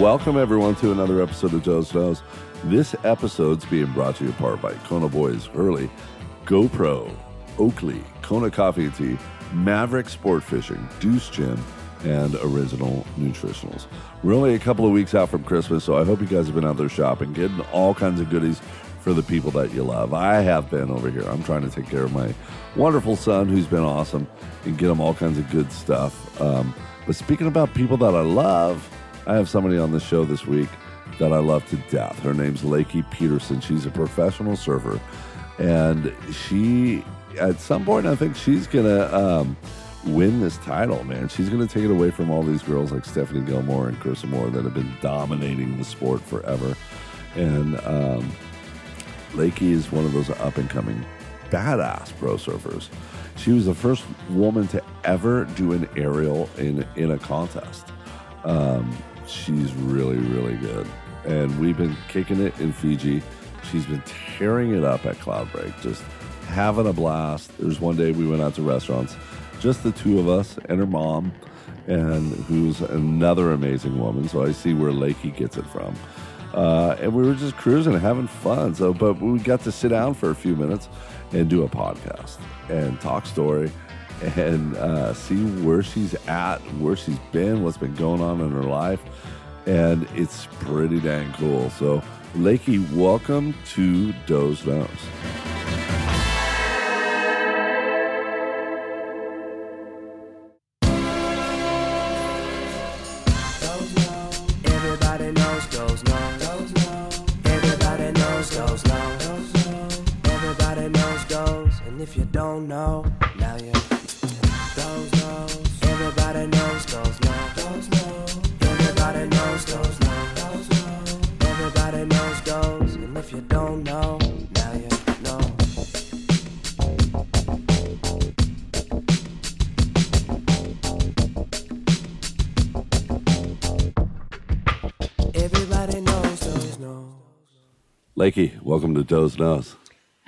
welcome everyone to another episode of Joe's Knows. This episode's being brought to you in part by Kona Boys Early, GoPro, Oakley, Kona Coffee and Tea, Maverick Sport Fishing, Deuce Gym, and Original Nutritionals. We're only a couple of weeks out from Christmas, so I hope you guys have been out there shopping, getting all kinds of goodies for the people that you love. I have been over here. I'm trying to take care of my wonderful son, who's been awesome, and get him all kinds of good stuff. Um, but speaking about people that I love, I have somebody on the show this week that I love to death. Her name's Lakey Peterson. She's a professional surfer, and she, at some point, I think she's gonna um, win this title. Man, she's gonna take it away from all these girls like Stephanie Gilmore and Carissa Moore that have been dominating the sport forever. And um, Lakey is one of those up and coming badass pro surfers. She was the first woman to ever do an aerial in in a contest. Um, she's really really good, and we've been kicking it in Fiji. She's been tearing it up at Cloudbreak, just having a blast. There's one day we went out to restaurants, just the two of us and her mom, and who's another amazing woman. So I see where Lakey gets it from. Uh, and we were just cruising, having fun. So, but we got to sit down for a few minutes and do a podcast and talk story and uh, see where she's at, where she's been, what's been going on in her life. And it's pretty dang cool. So, Lakey, welcome to. Everybody knows. Everybody knows and if you don't know, now you. Everybody knows goes no. Everybody knows goes no. Everybody knows goes, and if you don't know, now you know. Everybody knows goes no. Lakey, welcome to Doe's Nose.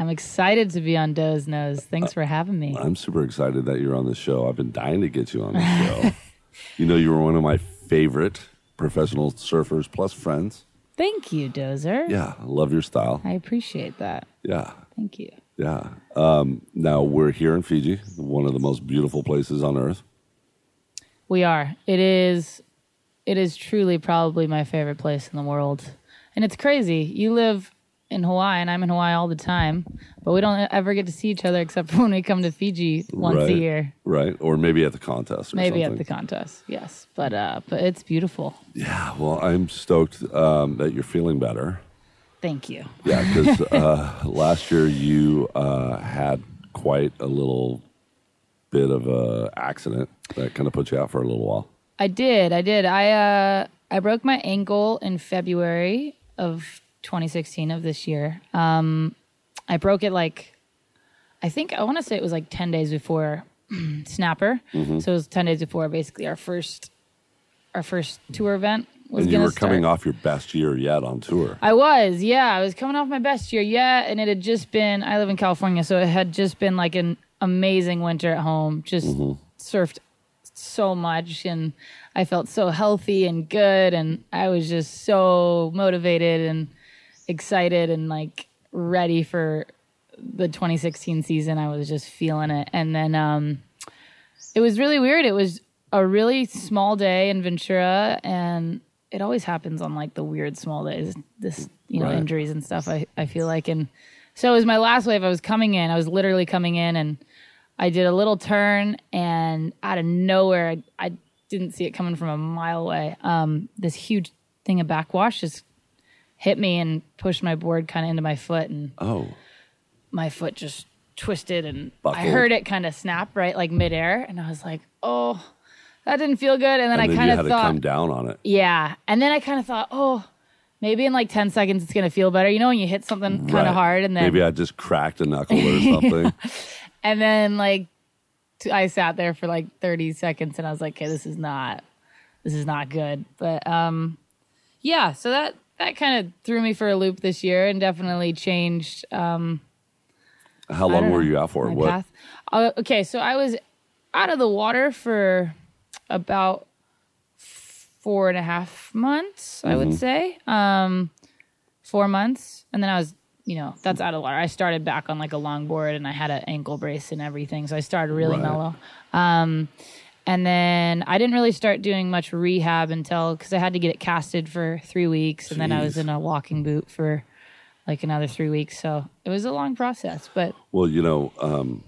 I'm excited to be on Doe's Nose. Thanks for having me. I'm super excited that you're on the show. I've been dying to get you on the show. you know, you were one of my favorite professional surfers plus friends. Thank you, Dozer. Yeah, I love your style. I appreciate that. Yeah, Thank you. yeah. Um, now we're here in Fiji, one of the most beautiful places on earth. We are. It is it is truly probably my favorite place in the world. And it's crazy. You live in Hawaii and I'm in Hawaii all the time, but we don't ever get to see each other except for when we come to Fiji once right? a year. right? Or maybe at the contest. Or Maybe something. at the contest. Yes. But uh but it's beautiful. Yeah. Well, I'm stoked um, that you're feeling better. Thank you. Yeah, because uh, last year you uh, had quite a little bit of a accident that kind of put you out for a little while. I did. I did. I uh I broke my ankle in February of 2016 of this year. Um I broke it like I think I want to say it was like 10 days before Snapper. Mm-hmm. So it was 10 days before basically our first our first tour event was And you were start. coming off your best year yet on tour. I was, yeah. I was coming off my best year, yet. And it had just been, I live in California, so it had just been like an amazing winter at home. Just surfed so much and I felt so healthy and good. And I was just so motivated and excited and like ready for the 2016 season. I was just feeling it. And then, um, it was really weird. It was a really small day in Ventura, and it always happens on like the weird small days. This, you know, Right. injuries and stuff. I I feel like, and so it was my last wave. I was coming in. I was literally coming in, and I did a little turn, and out of nowhere, I, I didn't see it coming from a mile away. Um, this huge thing of backwash just hit me and pushed my board kind of into my foot, and Oh, my foot just twisted and I heard it kind of snap right like midair and I was like, oh, that didn't feel good. And then and I kind of thought, come down on it. yeah. And then I kind of thought, oh, maybe in like 10 seconds it's going to feel better. You know, when you hit something kind Right. of hard and then, maybe I just cracked a knuckle or something. and then like I sat there for like 30 seconds and I was like, okay, this is not, this is not good. But, um, yeah, so that, that kind of threw me for a loop this year and definitely changed, um, How long were know, you out for? What? Uh, okay, so I was out of the water for about four and a half months, I Mm-hmm. would say. Um, four months. And then I was, you know, that's out of water. I started back on like a longboard and I had an ankle brace and everything. So I started really Right. mellow. Um, and then I didn't really start doing much rehab until because I had to get it casted for three weeks. And then I was in a walking boot for like another three weeks. So it was a long process, but Well, you know, um,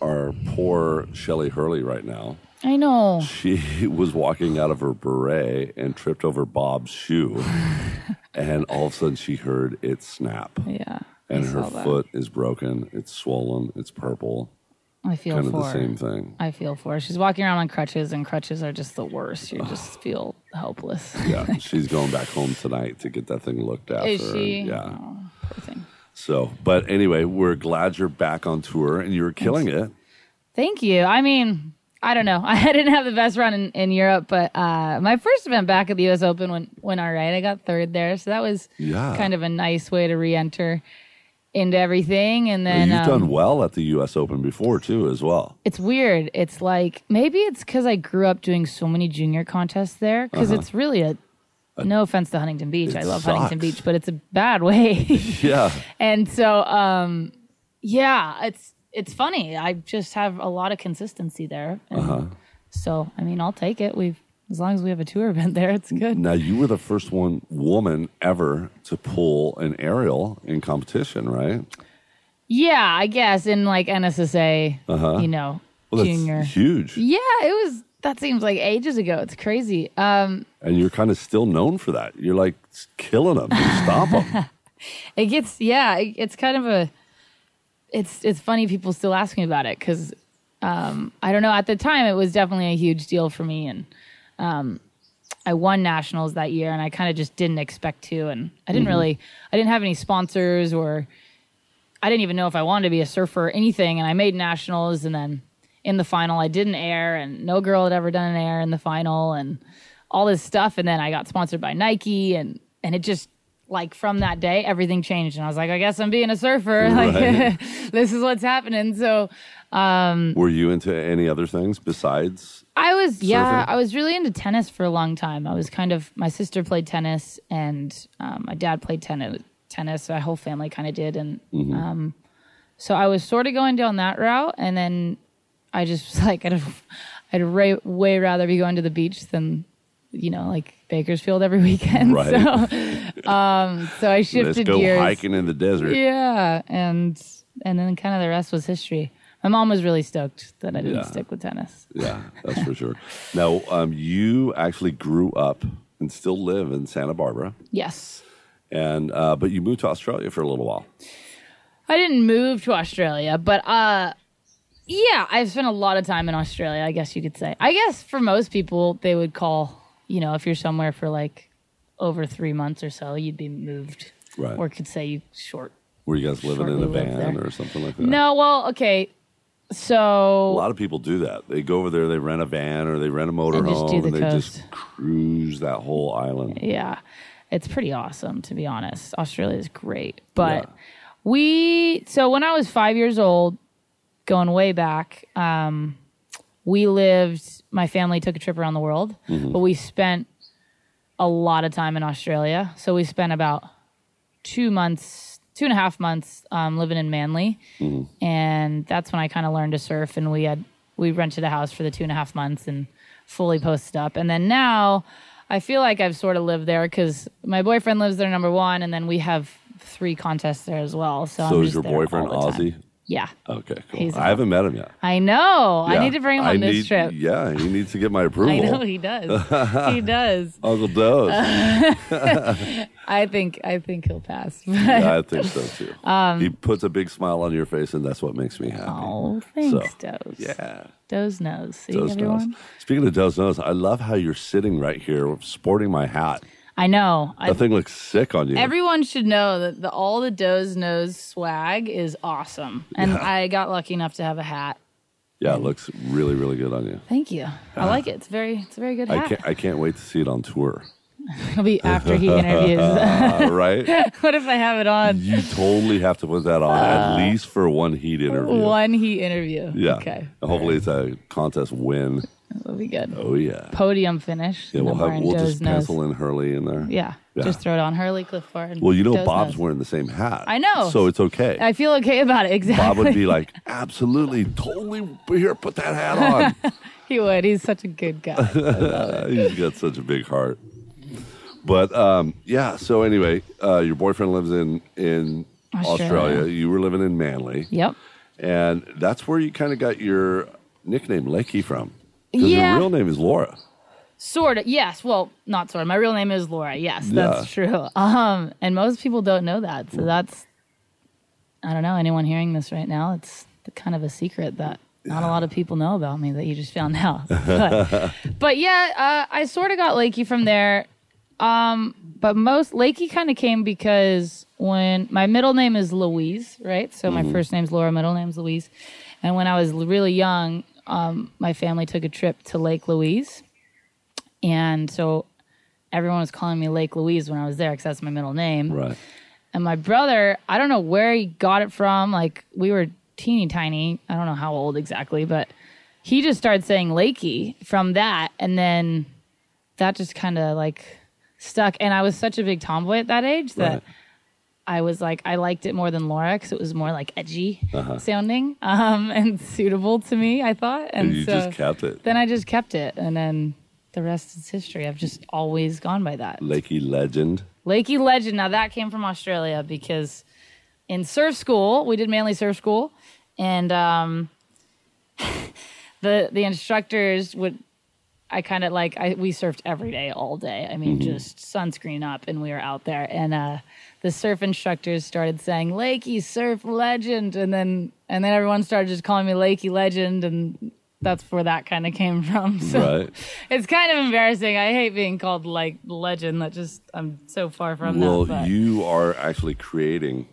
our poor Shelley Hurley right now. I know. She was walking out of her bure and tripped over Bob's shoe, and all of a sudden she heard it snap, Yeah. and her foot is broken. It's swollen. It's purple. I feel Kind of for the her. same thing. I feel for her. She's walking around on crutches, and crutches are just the worst. You just feel helpless. Yeah, she's going back home tonight to get that thing looked after. Is she? and- Yeah. Oh, poor thing. So, but anyway, we're glad you're back on tour and you're killing it. Thank you. I mean, I don't know. I didn't have the best run in, in Europe, but uh, my first event back at the U.S. Open went went all right. I got third there, so that was Yeah. kind of a nice way to re-enter into everything. And then you've um, done well at the U.S. Open before too, as well. it's weird. It's like maybe it's because I grew up doing so many junior contests there. Because it's really a no offense to Huntington Beach. Uh-huh. I love sucks. Huntington Beach, but it's a bad way. Yeah, and so um yeah it's it's funny i just have a lot of consistency there and Uh-huh. so i mean i'll take it we've as long as we have a tour event there it's good Now you were the first one woman ever to pull an aerial in competition, right? yeah i guess in like nssa Uh-huh. you know Well, junior huge, yeah it was that seems like ages ago it's crazy um and you're kind of still known for that. You're like killing them, you stop them. it gets yeah it, it's kind of a it's it's funny people still ask me about it because um i don't know at the time it was definitely a huge deal for me and um i won nationals that year and i kind of just didn't expect to and i didn't really i didn't have any sponsors or i didn't even know if i wanted to be a surfer or anything and i made nationals and then in the final i didn't air and no girl had ever done an air in the final and all this stuff and then i got sponsored by nike and and it just like from that day everything changed and i was like i guess i'm being a surfer. Like this is what's happening. So um, were you into any other things besides? I was yeah Surfing? i was really into tennis for a long time i was kind of my sister played tennis and um, my dad played tennis tennis my whole family kind of did and um, so i was sort of going down that route and then i just was like i'd, I'd ra- way rather be going to the beach than you know like bakersfield every weekend Right. so um so i shifted Let's go gears hiking in the desert. Yeah, and and then kind of the rest was history. My mom was really stoked that I didn't Yeah. stick with tennis. Yeah, that's for sure. Now, um, you actually grew up and still live in Santa Barbara, Yes. and uh, but you moved to Australia for a little while. I didn't move to Australia, but uh yeah, I've spent a lot of time in Australia, I guess you could say. I guess for most people they would call, you know, if you're somewhere for like over 3 months or so, you'd be moved. Right. Or could say you short. Were you guys living in a van or something like that? No, well, okay. So a lot of people do that. They go over there, they rent a van or they rent a motorhome, just do and, they coast. just cruise that whole island. Yeah. It's pretty awesome, to be honest. Australia is great. But Yeah. we, so when I was five years old, going way back, um, we lived, my family took a trip around the world, but we spent a lot of time in Australia. So we spent about two months, two and a half months um, living in Manly. And that's when I kind of learned to surf. And we had, we rented a house for the two and a half months and fully posted up. And then now I feel like I've sort of lived there because my boyfriend lives there, number one. And then we have three contests there as well. So, So I'm is your there boyfriend all the time. Aussie? Yeah. Okay, cool. He's I haven't met him yet. I know. I need to bring him I on this need- trip. Yeah, he needs to get my approval. I know he does. he does. Uncle Doe. I think I think he'll pass. yeah, I think so too. Um, he puts a big smile on your face, and that's what makes me happy. oh, thanks, So, Doze. Yeah. Doze knows. See Doe's everyone? nose. Speaking of Doe's nose, I love how you're sitting right here sporting my hat. I know. I, That thing looks sick on you. everyone should know that the all the Doze knows swag is awesome, and I got lucky enough to have a hat. yeah, it looks really, really good on you. Thank you. I like it. It's very it's a very good hat. I can't. I can't wait to see it on tour. It'll be after he interviews. Uh, right? what if I have it on You totally have to put that on at least for one heat interview. one heat interview? Yeah. Okay. Hopefully it's a contest win. Would be good. Oh yeah. Podium finish. Yeah, we'll have we'll Joe's just nose. pencil in Hurley in there. Yeah, Yeah. just throw it on Hurley Clifford. Well, you know Joe's Bob's nose. wearing the same hat. I know. So it's okay. I feel okay about it. Exactly. Bob would be like, absolutely, totally. Here, put that hat on. he would. He's such a good guy. He's got such a big heart. But um, yeah. So anyway, uh, your boyfriend lives in in Australia. Australia. You were living in Manly, yep. and that's where you kind of got your nickname Lakey from. Because Yeah. your real name is Laura. Sort of. Yes. Well, not sort of. My real name is Laura. Yes, that's true. Um, and most people don't know that. So that's, I don't know, anyone hearing this right now, it's kind of a secret that not a lot of people know about me that you just found out. But, but yeah, uh, I sort of got Lakey from there. Um, but most Lakey kind of came because when my middle name is Louise, right? So my first name's Laura, middle name's Louise. And when I was really young, um, my family took a trip to Lake Louise. And so everyone was calling me Lake Louise when I was there because that's my middle name. Right. And my brother, I don't know where he got it from. Like we were teeny tiny. I don't know how old exactly, but he just started saying Lakey from that. And then that just kind of like stuck. And I was such a big tomboy at that age that Right. I was like, I liked it more than Laura because it was more like edgy sounding um, and suitable to me, I thought. And And you so just kept it. then I just kept it. And then the rest is history. I've just always gone by that. Lakey legend. Lakey Legend. Now that came from Australia because in surf school, we did mainly surf school, and um, the the instructors would. I kind of like I we surfed every day, all day. I mean, just sunscreen up, and we were out there. And uh, the surf instructors started saying "Lakey Surf Legend," and then and then everyone started just calling me Lakey Legend, and that's where that kind of came from. So Right. it's kind of embarrassing. I hate being called like legend. That just I'm so far from Well, that. But you are actually creating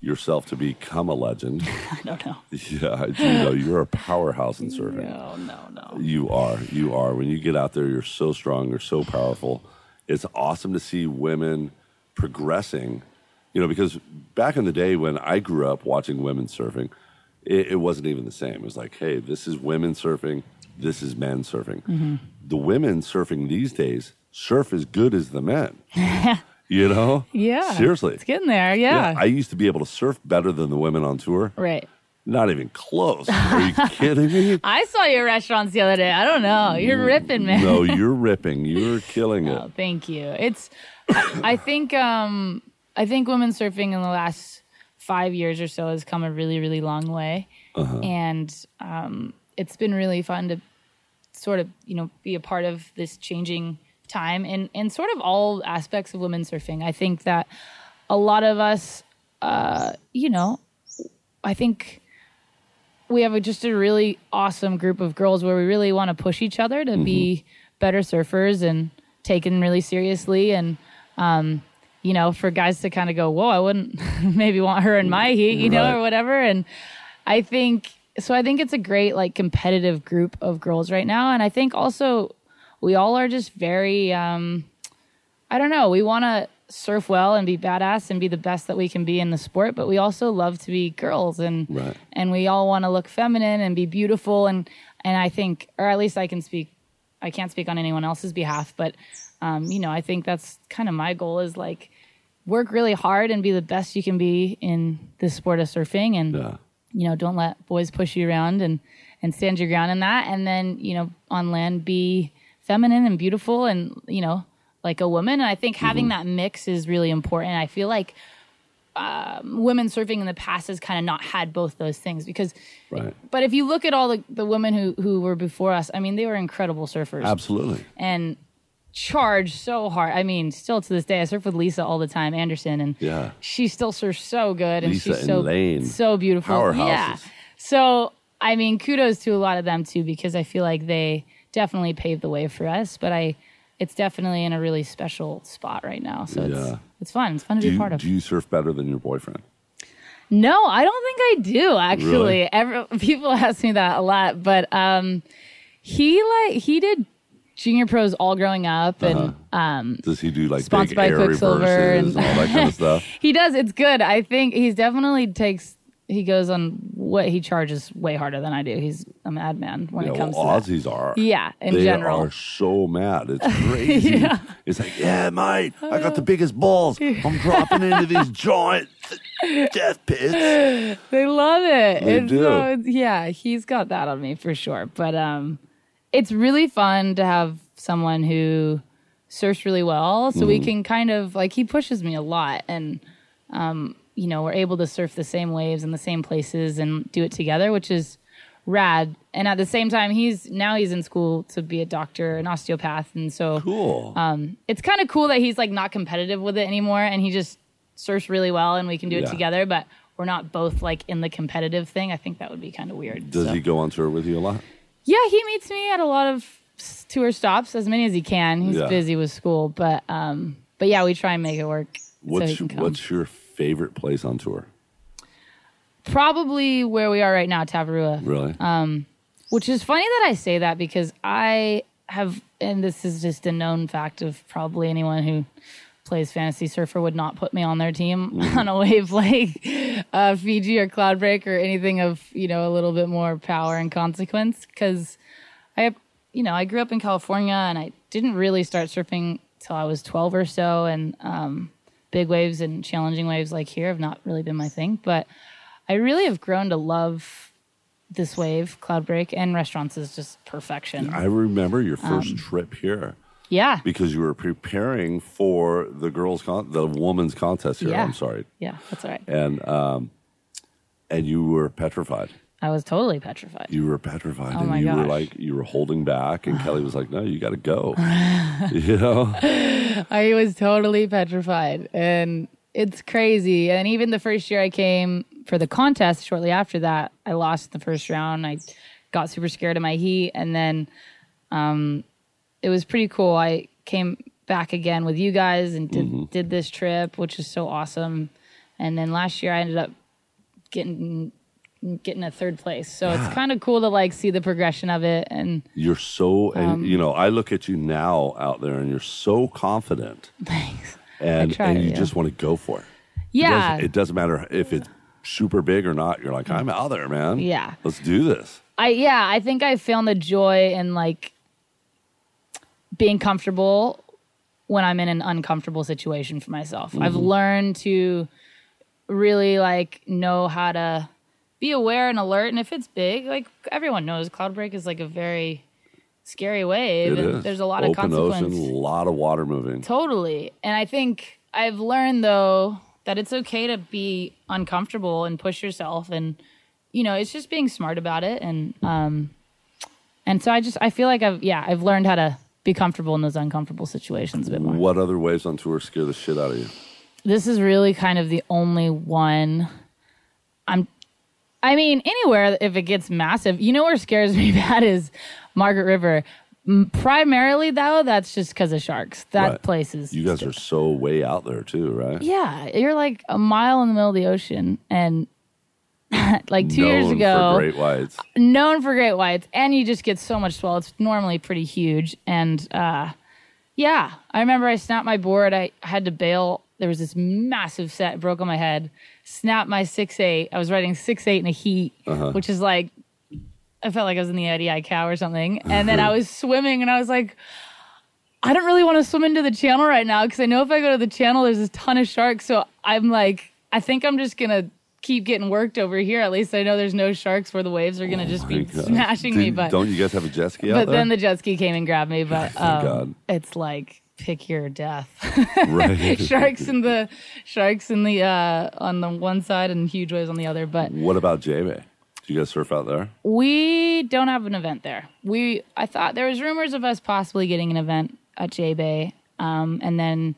yourself to become a legend. I don't know. yeah, you know. You're a powerhouse in surfing. No, no, no. You are. You are. When you get out there, you're so strong. You're so powerful. It's awesome to see women progressing. You know, because back in the day when I grew up watching women surfing, it, it wasn't even the same. It was like, hey, this is women surfing. This is men surfing. Mm-hmm. The women surfing these days surf as good as the men. you know? Yeah. Seriously. It's getting there. Yeah. I used to be able to surf better than the women on tour. right. Not even close. Are you kidding me? I saw your restaurants the other day. I don't know. You're ripping, man. No, you're ripping. You're killing it. Oh, thank you. It's I, I think um I think women surfing in the last five years or so has come a really, really long way. Uh-huh. And um it's been really fun to sort of, you know, be a part of this changing time in, in sort of all aspects of women surfing. I think that a lot of us uh, you know, I think we have a, just a really awesome group of girls where we really want to push each other to be better surfers and taken really seriously. And um, you know for guys to kind of go whoa i wouldn't maybe want her in my heat you know Right. or whatever. And i think so i think it's a great like competitive group of girls right now. And i think also we all are just very um, I don't know. We want to surf well and be badass and be the best that we can be in the sport, but we also love to be girls and Right. and we all want to look feminine and be beautiful and and I think or at least I can speak I can't speak on anyone else's behalf, but um, you know, I think that's kind of my goal is like work really hard and be the best you can be in the sport of surfing and Yeah. you know, don't let boys push you around and and stand your ground in that. And then, you know, on land, be feminine and beautiful and, you know, like a woman. And I think having that mix is really important. I feel like um, women surfing in the past has kind of not had both those things because, Right. but if you look at all the, the women who, who were before us, I mean, they were incredible surfers Absolutely. and charged so hard. I mean, still to this day, I surf with Lisa all the time, Anderson, and Yeah. she still surfs so good, and Lisa she's so Lane. so beautiful. Powerhouses. Yeah. So I mean, kudos to a lot of them too, because I feel like they definitely paved the way for us. But I, it's definitely in a really special spot right now. So Yeah. it's it's fun. It's fun to Do be you, part of. do you surf better than your boyfriend? No, I don't think I do actually. Really? Every, people ask me that a lot, but um, he like he did junior pros all growing up, and um, Does he do like Sponsored big by air Quiksilver and- and all that kind of stuff? he does. It's good. I think he's definitely takes he goes on what he charges way harder than I do. He's a madman when Yeah, it comes well, to that. Aussies are. Yeah, in they general. are so mad. It's crazy. It's like, yeah, mate, I got the biggest balls. I'm dropping into these giant death pits. They love it. They It's do. so- yeah, he's got that on me for sure. But um, it's really fun to have someone who surfs really well, so Mm-hmm. we can kind of like he pushes me a lot, and um, you know we're able to surf the same waves in the same places and do it together, which is rad. And at the same time, he's now he's in school to be a doctor, an osteopath, and so Cool. um, it's kind of cool that he's like not competitive with it anymore and he just surfs really well and we can do it Yeah. together but we're not both like in the competitive thing i think that would be kind of weird Does so- he go on tour with you a lot? yeah he meets me at a lot of tour stops as many as he can he's Yeah. busy with school but um but yeah we try and make it work so What's come. what's your favorite place on tour? probably where we are right now tavarua Really? Um, Which is funny that I say that because I have, and this is just a known fact of probably anyone who plays fantasy surfer would not put me on their team Mm-hmm. on a wave like uh, Fiji or Cloudbreak or anything of you know a little bit more power and consequence because I, you know, I grew up in California and I didn't really start surfing till I was 12 or so, and um, big waves and challenging waves like here have not really been my thing, but I really have grown to love this wave, Cloudbreak, and restaurants is just perfection. I remember your Um, first trip here yeah. because you were preparing for the girls' con- the women's contest here. Yeah. I'm sorry, Yeah, that's all right. and um, and you were petrified. I was totally petrified. You were petrified, Oh and you were like you were holding back, and Kelly was like, "No, you got to go." you know, I was totally petrified. And it's crazy. And even the first year I came for the contest, shortly after that, I lost the first round. I got super scared of my heat. And then um, it was pretty cool. I came back again with you guys and did, did this trip, which is so awesome. And then last year I ended up getting getting a third place. So it's kind of cool to like see the progression of it and you're so, Um, and you know, I look at you now out there, and you're so confident, thanks. and and you yeah. just want to go for it. It Yeah. doesn't, it doesn't matter if it's super big or not. You're like, I'm out there, man. Yeah. let's do this. I yeah, I think I found the joy in like being comfortable when I'm in an uncomfortable situation for myself. I've learned to really like know how to be aware and alert and if it's big, like everyone knows Cloudbreak is like a very scary wave and there's a lot Open of consequence. ocean, a lot of water moving. Totally. And I think I've learned though that it's okay to be uncomfortable and push yourself and you know, it's just being smart about it and um and so I just I feel like I've yeah, I've learned how to be comfortable in those uncomfortable situations a bit more. What other waves on tour scare the shit out of you? This is really kind of the only one I'm I mean, anywhere if it gets massive, you know where scares me bad is Margaret River. Primarily though, that's just because of sharks. That Right. place is You guys are so way out there too, right? Yeah, you're like a mile in the middle of the ocean, and like two years Known ago, for great whites. known for great whites, and you just get so much swell. It's normally pretty huge, and uh, yeah, I remember I snapped my board. I had to bail. There was this massive set broke on my head. Snapped my six eight. I was riding six eight in a heat, which is like I felt like I was in the Eddie Aikau or something. And then I was swimming, and I was like. I don't really want to swim into the channel right now because I know if I go to the channel, there's a ton of sharks. So I'm like, I think I'm just gonna keep getting worked over here. At least I know there's no sharks where the waves are gonna just be Oh God. smashing me. But don't you guys have a jet ski out but then the jet ski came and grabbed me. But Thank um, God. it's like pick your death. right. sharks in the sharks in the uh, on the one side and huge waves on the other. But What about J Bay? Do you guys surf out there? we don't have an event there. We I thought there was rumors of us possibly getting an event at J Bay, um, and then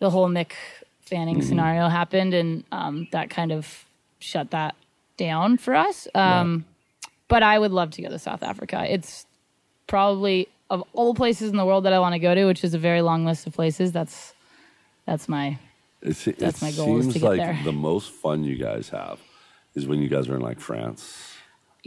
the whole Mick Fanning Mm-hmm. scenario happened, and um, that kind of shut that down for us. Um, But I would love to go to South Africa. It's probably of all places in the world that I want to go to, which is a very long list of places. That's that's my It's, That's it my goal, is seems like there. the most fun you guys have is when you guys are in like France.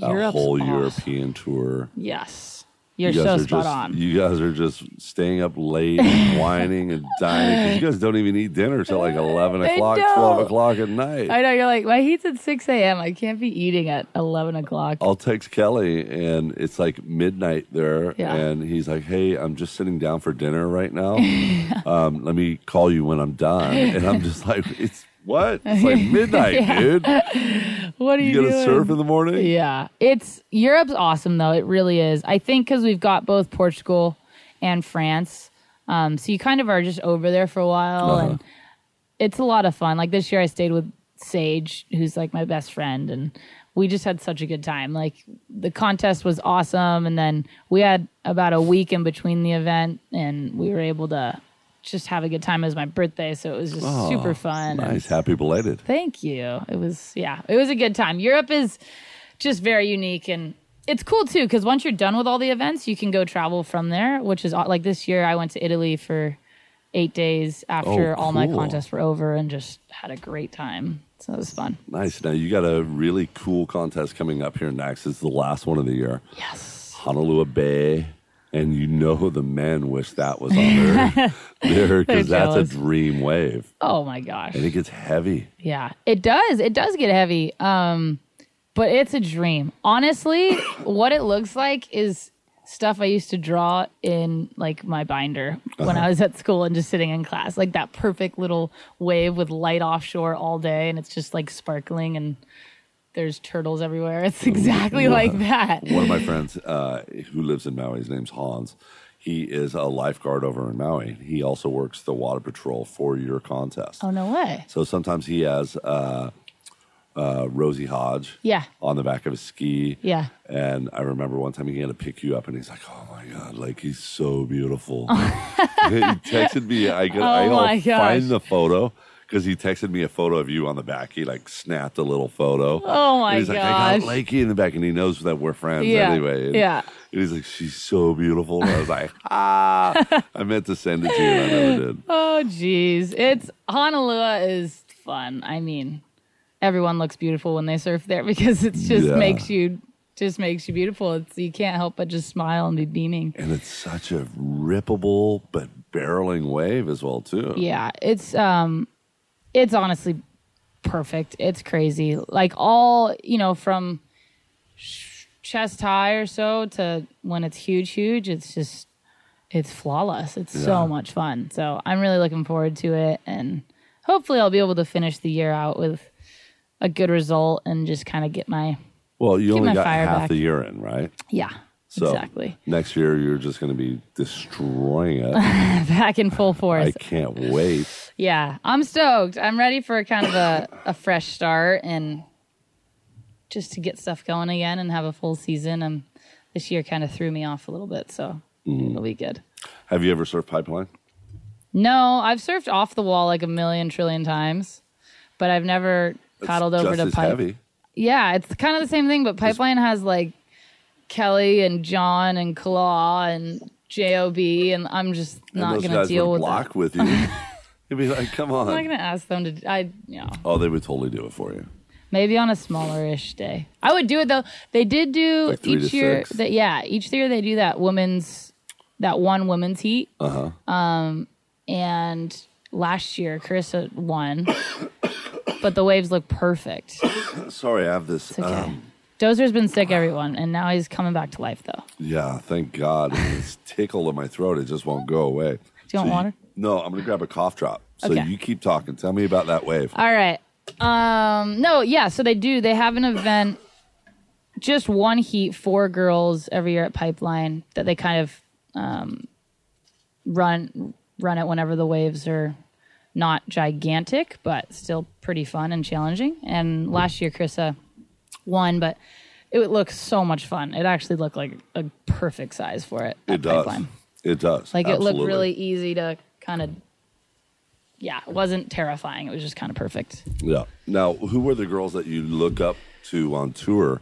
A Europe's whole awesome. European tour. yes. You're you guys so are spot just, on. You guys are just staying up late, and whining and dining. you guys don't even eat dinner till like eleven o'clock, twelve o'clock at night. I know you're like my heat's at six a.m. I can't be eating at eleven o'clock. I'll text Kelly and it's like midnight there, Yeah. and he's like, "Hey, I'm just sitting down for dinner right now. um, let me call you when I'm done." And I'm just like, "It's what? It's like midnight, Yeah. dude. What are you, You doing? surf in the morning." Yeah, it's Europe's awesome though. It really is. I think because we've got both Portugal and France, um, so you kind of are just over there for a while, Uh-huh. and it's a lot of fun. Like this year, I stayed with Sage, who's like my best friend, and we just had such a good time. Like the contest was awesome, and then we had about a week in between the event, and we were able to just have a good time. It was my birthday, so it was just Oh, super fun. Nice, happy belated. Thank you. It was yeah, it was a good time. Europe is just very unique and it's cool too because once you're done with all the events, you can go travel from there. Which is like this year, I went to Italy for eight days after Oh, all my contests were over and just had a great time. So it was fun. Nice. Now you got a really cool contest coming up here next. It's the last one of the year. Yes. Honolulu Bay. And you know the men wish that was on there, there because that's a dream wave, Oh my gosh. and it gets heavy. Yeah, it does. It does get heavy. Um, but it's a dream. Honestly, what it looks like is stuff I used to draw in like my binder when I was at school and just sitting in class. Like that perfect little wave with light offshore all day and it's just like sparkling and there's turtles everywhere. It's exactly like that. One of my friends uh, who lives in Maui, his name's Hans. He is a lifeguard over in Maui. He also works the water patrol for your contest. Oh no way. So sometimes he has uh, uh, Rosie Hodge Yeah. on the back of his ski. Yeah. And I remember one time he had to pick you up, and he's like, "Oh my god, like he's so beautiful." he texted me. I. I Oh gosh. find the photo because he texted me a photo of you on the back. He like snapped a little photo. Oh my and he's like, I gosh. got Lakey in the back, and he knows that we're friends Yeah. anyway. And, Yeah. And he's like, she's so beautiful. And I was like, ah. I meant to send it to you, and I never did. Oh geez. It's Honolulu is fun. I mean, everyone looks beautiful when they surf there because it just Yeah. makes you just makes you beautiful. It's you can't help but just smile and be beaming. And it's such a rippable but barreling wave as well too. Yeah, it's um it's honestly perfect. It's crazy. Like all, you know, from sh- chest high or so to when it's huge huge, it's just it's flawless. It's Yeah. so much fun. So, I'm really looking forward to it and hopefully I'll be able to finish the year out with a good result and just kind of get my Well, you only got half back. the year in, right? yeah, So exactly. next year you're just going to be destroying it. Back in full force. I can't wait. Yeah, I'm stoked. I'm ready for kind of a, a fresh start and just to get stuff going again and have a full season. And this year kind of threw me off a little bit, so mm-hmm. it'll be good. Have you ever surfed pipeline? No, I've surfed off the wall like a million trillion times, but I've never It's paddled over to pipe. heavy. Yeah, it's kind of the same thing, but Pipeline has like Kelly and John and Claw and Job, and I'm just not going to deal would with block with you. You'd be like, come on. I'm not going to ask them to. I, you know. Oh, they would totally do it for you. Maybe on a smaller-ish day. I would do it though. They did do Like each year. That yeah, each year they do that women's, that one women's heat. Uh huh. Um, and last year, Carissa won, but the waves look perfect. Sorry, I have this. Okay. Um, Dozer's been sick, everyone, and now he's coming back to life though. yeah, thank God. And this tickle in my throat, it just won't go away. Do you want water? no, I'm going to grab a cough drop. So Okay. you keep talking. Tell me about that wave. All right. Um, no, yeah. So they do. They have an event, just one heat for girls every year at Pipeline that they kind of um, run run it whenever the waves are not gigantic, but still pretty fun and challenging. And last year, Carissa won, but it looks so much fun. It actually looked like a perfect size for it. It does. Pipeline. It does. Like it looked really easy to kind of. Yeah, it wasn't terrifying. It was just kind of perfect. Yeah. Now, who were the girls that you look up to on tour,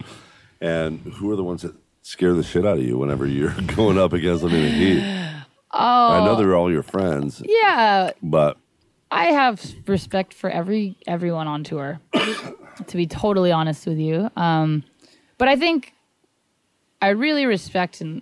and who are the ones that scare the shit out of you whenever you're going up against them in the heat? Oh, I know oh. they're all your friends, Yeah, but I have respect for every everyone on tour. To be totally honest with you, um, but I think I really respect and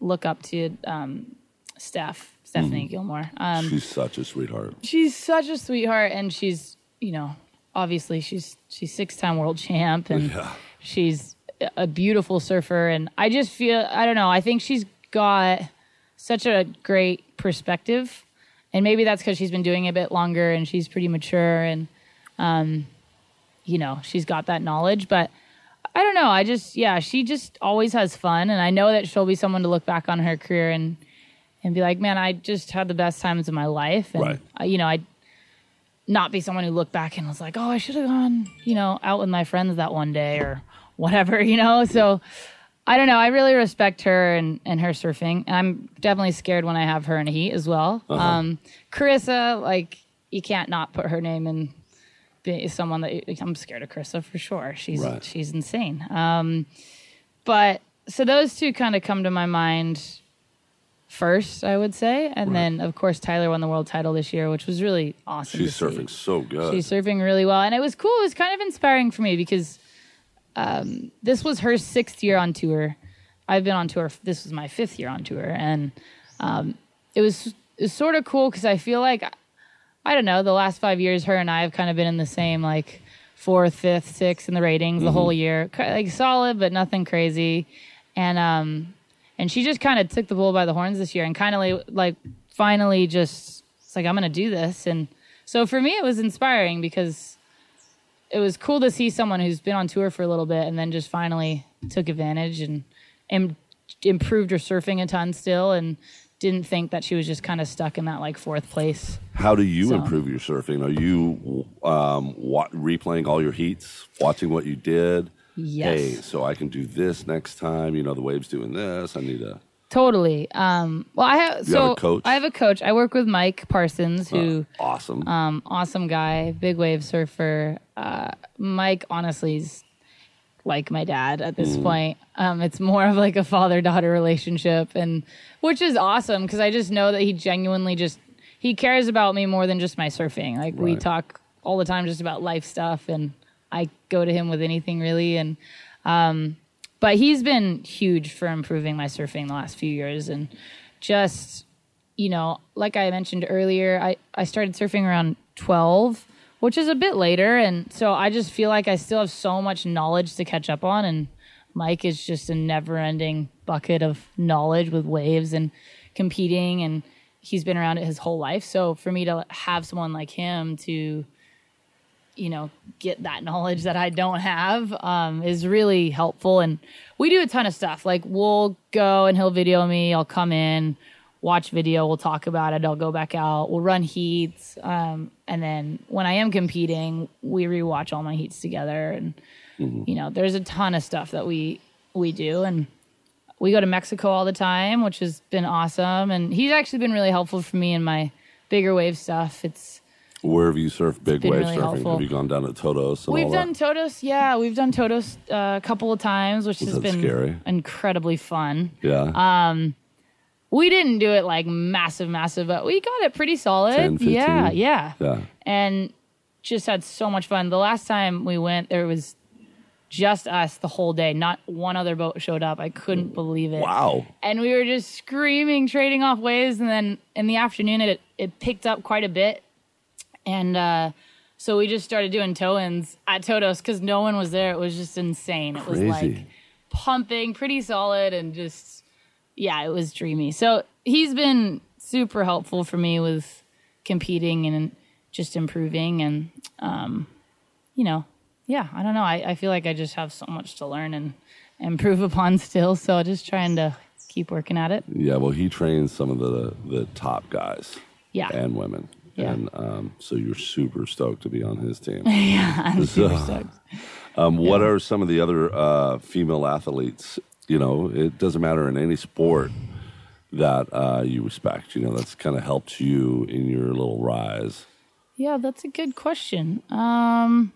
look up to um, Steph, Stephanie Gilmore. Um, She's such a sweetheart. she's such a sweetheart, and she's you know obviously she's she's six time world champ, and Yeah. she's a beautiful surfer. And I just feel I don't know. I think she's got such a great perspective, and maybe that's because she's been doing it a bit longer and she's pretty mature and um, you know she's got that knowledge, but. I don't know. I just, yeah, she just always has fun. And I know that she'll be someone to look back on her career and, and be like, man, I just had the best times of my life. And, Right. I, you know, I not be someone who looked back and was like, oh, I should have gone, you know, out with my friends that one day or whatever, you know? So I don't know. I really respect her and, and her surfing. And I'm definitely scared when I have her in heat as well. Uh-huh. Um, Carissa, like, you can't not put her name in be someone that I'm scared of Carissa for sure. She's Right. she's insane. Um, but so those two kind of come to my mind first, I would say, and then of course Tyler won the world title this year, which was really awesome. She's to see. surfing so good. She's surfing really well, and it was cool. It was kind of inspiring for me because um, this was her sixth year on tour. I've been on tour. This was my fifth year on tour, and um, it was it was sort of cool because I feel like I don't know the last five years, her and I have kind of been in the same like fourth, fifth, sixth in the ratings the whole year, like solid but nothing crazy, and um and she just kind of took the bull by the horns this year and kind of like, like finally just it's like I'm gonna do this, and so for me it was inspiring because it was cool to see someone who's been on tour for a little bit and then just finally took advantage and, and improved her surfing a ton still. And didn't think that she was just kind of stuck in that like fourth place. How do you So- improve your surfing? Are you um, wa- replaying all your heats, watching what you did? Yes. Hey, so I can do this next time. You know, the wave's doing this. I need to. Totally. Um, well, I have You so have a coach? I have a coach. I work with Mike Parsons, who Awesome. um, awesome guy, big wave surfer. Uh, Mike, honestly, is like my dad at this point. Um, it's more of like a father daughter relationship, and which is awesome because I just know that he genuinely just he cares about me more than just my surfing. Like we talk all the time just about life stuff, and I go to him with anything really. And um, but he's been huge for improving my surfing the last few years, and just you know, like I mentioned earlier, I, I started surfing around 12, which is a bit later. And so I just feel like I still have so much knowledge to catch up on. And Mike is just a never ending bucket of knowledge with waves and competing. And he's been around it his whole life. So for me to have someone like him to, you know, get that knowledge that I don't have um, is really helpful. And we do a ton of stuff. Like we'll go and he'll video me. I'll come in, watch video. We'll talk about it. I'll go back out. We'll run heats. Um, and then when I am competing, we rewatch all my heats together. And you know, there's a ton of stuff that we we do. And we go to Mexico all the time, which has been awesome. And he's actually been really helpful for me in my bigger wave stuff. It's Where have you surfed big wave really surfing? helpful. Have you gone down to Todos We've done that? Todos, yeah. We've done Todos uh, a couple of times, which has been scary? incredibly fun. Yeah. We didn't do it like massive, massive, but we got it pretty solid. 10, Yeah, yeah, yeah. and just had so much fun. The last time we went, there was just us the whole day. Not one other boat showed up. I couldn't believe it. Wow. And we were just screaming, trading off waves, and then in the afternoon, it it picked up quite a bit, and uh, so we just started doing tow-ins at Todos because no one was there. It was just insane. It was like pumping, pretty solid, and just yeah, it was dreamy. So he's been super helpful for me with competing and just improving, and um, you know, yeah, I don't know. I, I feel like I just have so much to learn and improve upon still. So just trying to keep working at it. Yeah, well, he trains some of the the top guys Yeah. and women, Yeah. and um, so you're super stoked to be on his team. yeah, I'm super stoked. Um, What are some of the other uh, female athletes? You know, it doesn't matter in any sport that uh, you respect. You know, that's kind of helped you in your little rise. Yeah, that's a good question. Um,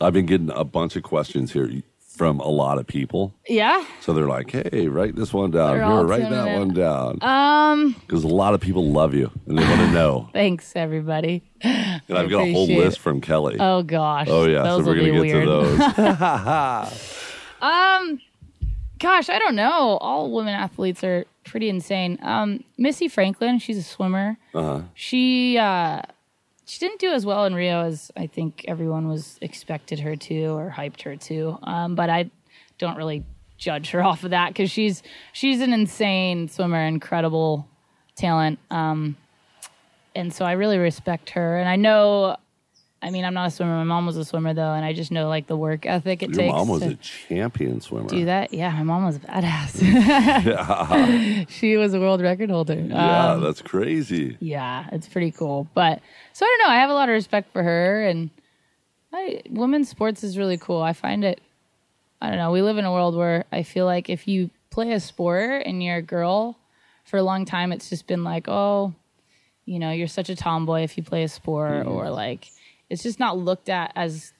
I've been getting a bunch of questions here from a lot of people. yeah. So they're like, "Hey, write this one down. They're Here, write that in. one down." Um, Because a lot of people love you and they want to know. thanks everybody. And I've got a whole list from Kelly. Oh gosh. Oh yeah, Those so we're gonna get weird. to those. gosh, I don't know. All women athletes are pretty insane. Um, Missy Franklin, she's a swimmer. Uh-huh. She uh, she didn't do as well in Rio as I think everyone was expected her to or hyped her to. Um, but I don't really judge her off of that because she's she's an insane swimmer, incredible talent. Um, and so I really respect her. And I know, I mean, I'm not a swimmer. My mom was a swimmer though, and I just know like the work ethic it Your takes. mom was a champion swimmer. do that. Yeah, my mom was a badass. Yeah, she was a world record holder. yeah Um, that's crazy. yeah, it's pretty cool. But so I don't know. I have a lot of respect for her, and I, women's sports is really cool. I find it. I don't know. We live in a world where I feel like if you play a sport and you're a girl, for a long time it's just been like, oh, you know, you're such a tomboy if you play a sport, or like it's just not looked at as.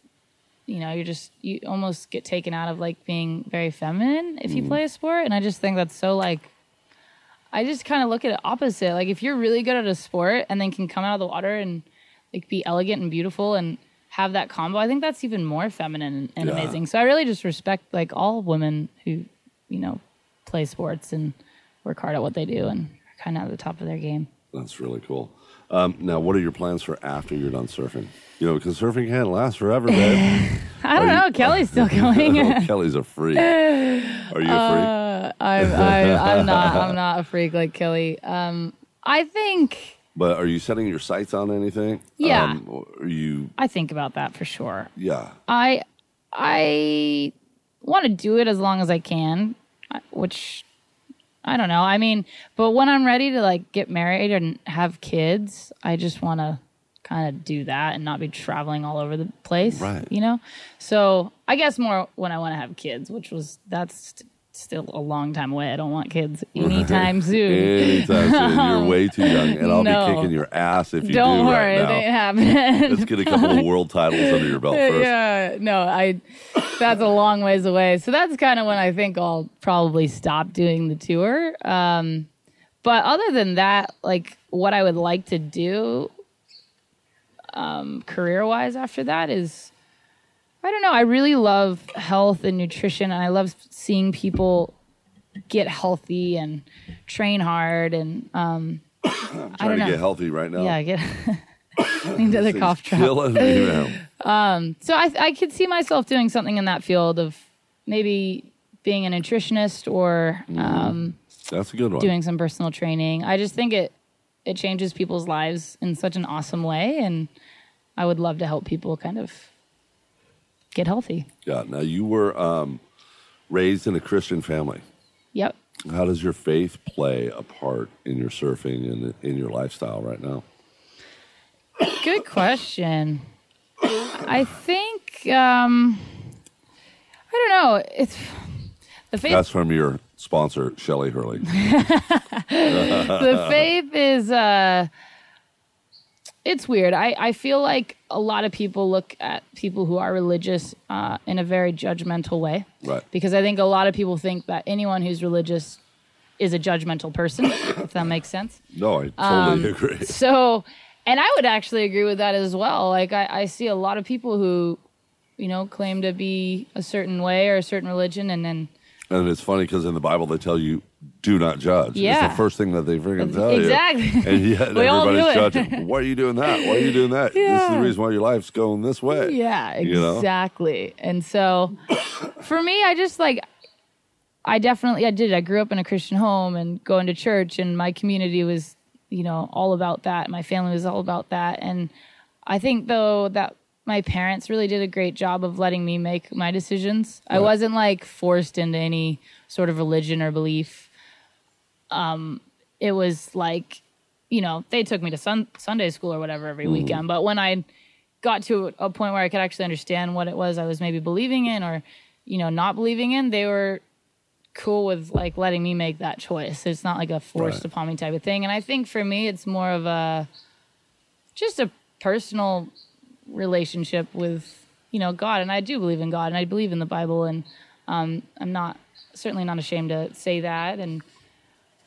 You know, you're just you almost get taken out of like being very feminine if you mm-hmm. play a sport, and I just think that's so like I just kind of look at it opposite. Like if you're really good at a sport and then can come out of the water and like be elegant and beautiful and have that combo, I think that's even more feminine and, and Yeah. amazing. So I really just respect like all women who, you know, play sports and work hard at what they do and are kind of at the top of their game. That's really cool. Um, now, what are your plans for after you're done surfing? You know, because surfing can't last forever, babe. I don't you- know. Kelly's still going. oh, Kelly's a freak. Are you a freak? I'm, I, I'm not. I'm not a freak like Kelly. Um, I think. But are you setting your sights on anything? Yeah. Um, are you? I think about that for sure. Yeah. I I want to do it as long as I can, which I don't know. I mean, but when I'm ready to like get married and have kids, I just want to kind of do that and not be traveling all over the place, Right. You know. So I guess more when I want to have kids, which was that's still a long time away. I don't want kids anytime soon. Anytime soon. You're way too young, and I'll No. be kicking your ass if you Don't do worry, right it ain't now. happening. Let's get a couple of world titles under your belt first. Yeah, no, I. That's a long ways away. So that's kind of when I think I'll probably stop doing the tour. Um, but other than that, like what I would like to do, um, career wise after that is, I don't know. I really love health and nutrition, and I love seeing people get healthy and train hard and um, I'm Trying don't to know. get healthy right now. yeah, I get. need another Thing's cough drop. Killing me, man. So I I could see myself doing something in that field of maybe being a nutritionist or um, That's a good one. doing some personal training. I just think it it changes people's lives in such an awesome way, and I would love to help people kind of get healthy. Yeah. Now you were um, raised in a Christian family. Yep. How does your faith play a part in your surfing and in your lifestyle right now? Good question. I think um, I don't know. It's the faith. That's from your sponsor, Shelly Hurley. the faith is uh it's weird I, I feel like a lot of people look at people who are religious uh, in a very judgmental way Right. because i think a lot of people think that anyone who's religious is a judgmental person if that makes sense No, I Um, totally agree. so and i would actually agree with that as well like I, I see a lot of people who you know claim to be a certain way or a certain religion and then And it's funny because in the Bible they tell you, "Do not judge." Yeah. It's the first thing that they freaking tell Exactly. you. And yet We all do everybody's judging. Why are you doing that? Why are you doing that? This is the reason why your life's going this way. Yeah, You know? exactly. And so for me, I just like I definitely I did. I grew up in a Christian home and going to church and my community was, you know, all about that. My family was all about that. And I think though that my parents really did a great job of letting me make my decisions. I wasn't like forced into any sort of religion or belief. Um it was like you know, they took me to sun- Sunday school or whatever every weekend. But when I got to a point where I could actually understand what it was I was maybe believing in or, you know, not believing in, they were cool with like letting me make that choice. It's not like a forced Right. upon me type of thing. And I think for me, it's more of a just a personal relationship with, you know, God. And I do believe in God and I believe in the Bible. And um, I'm not certainly not ashamed to say that. And,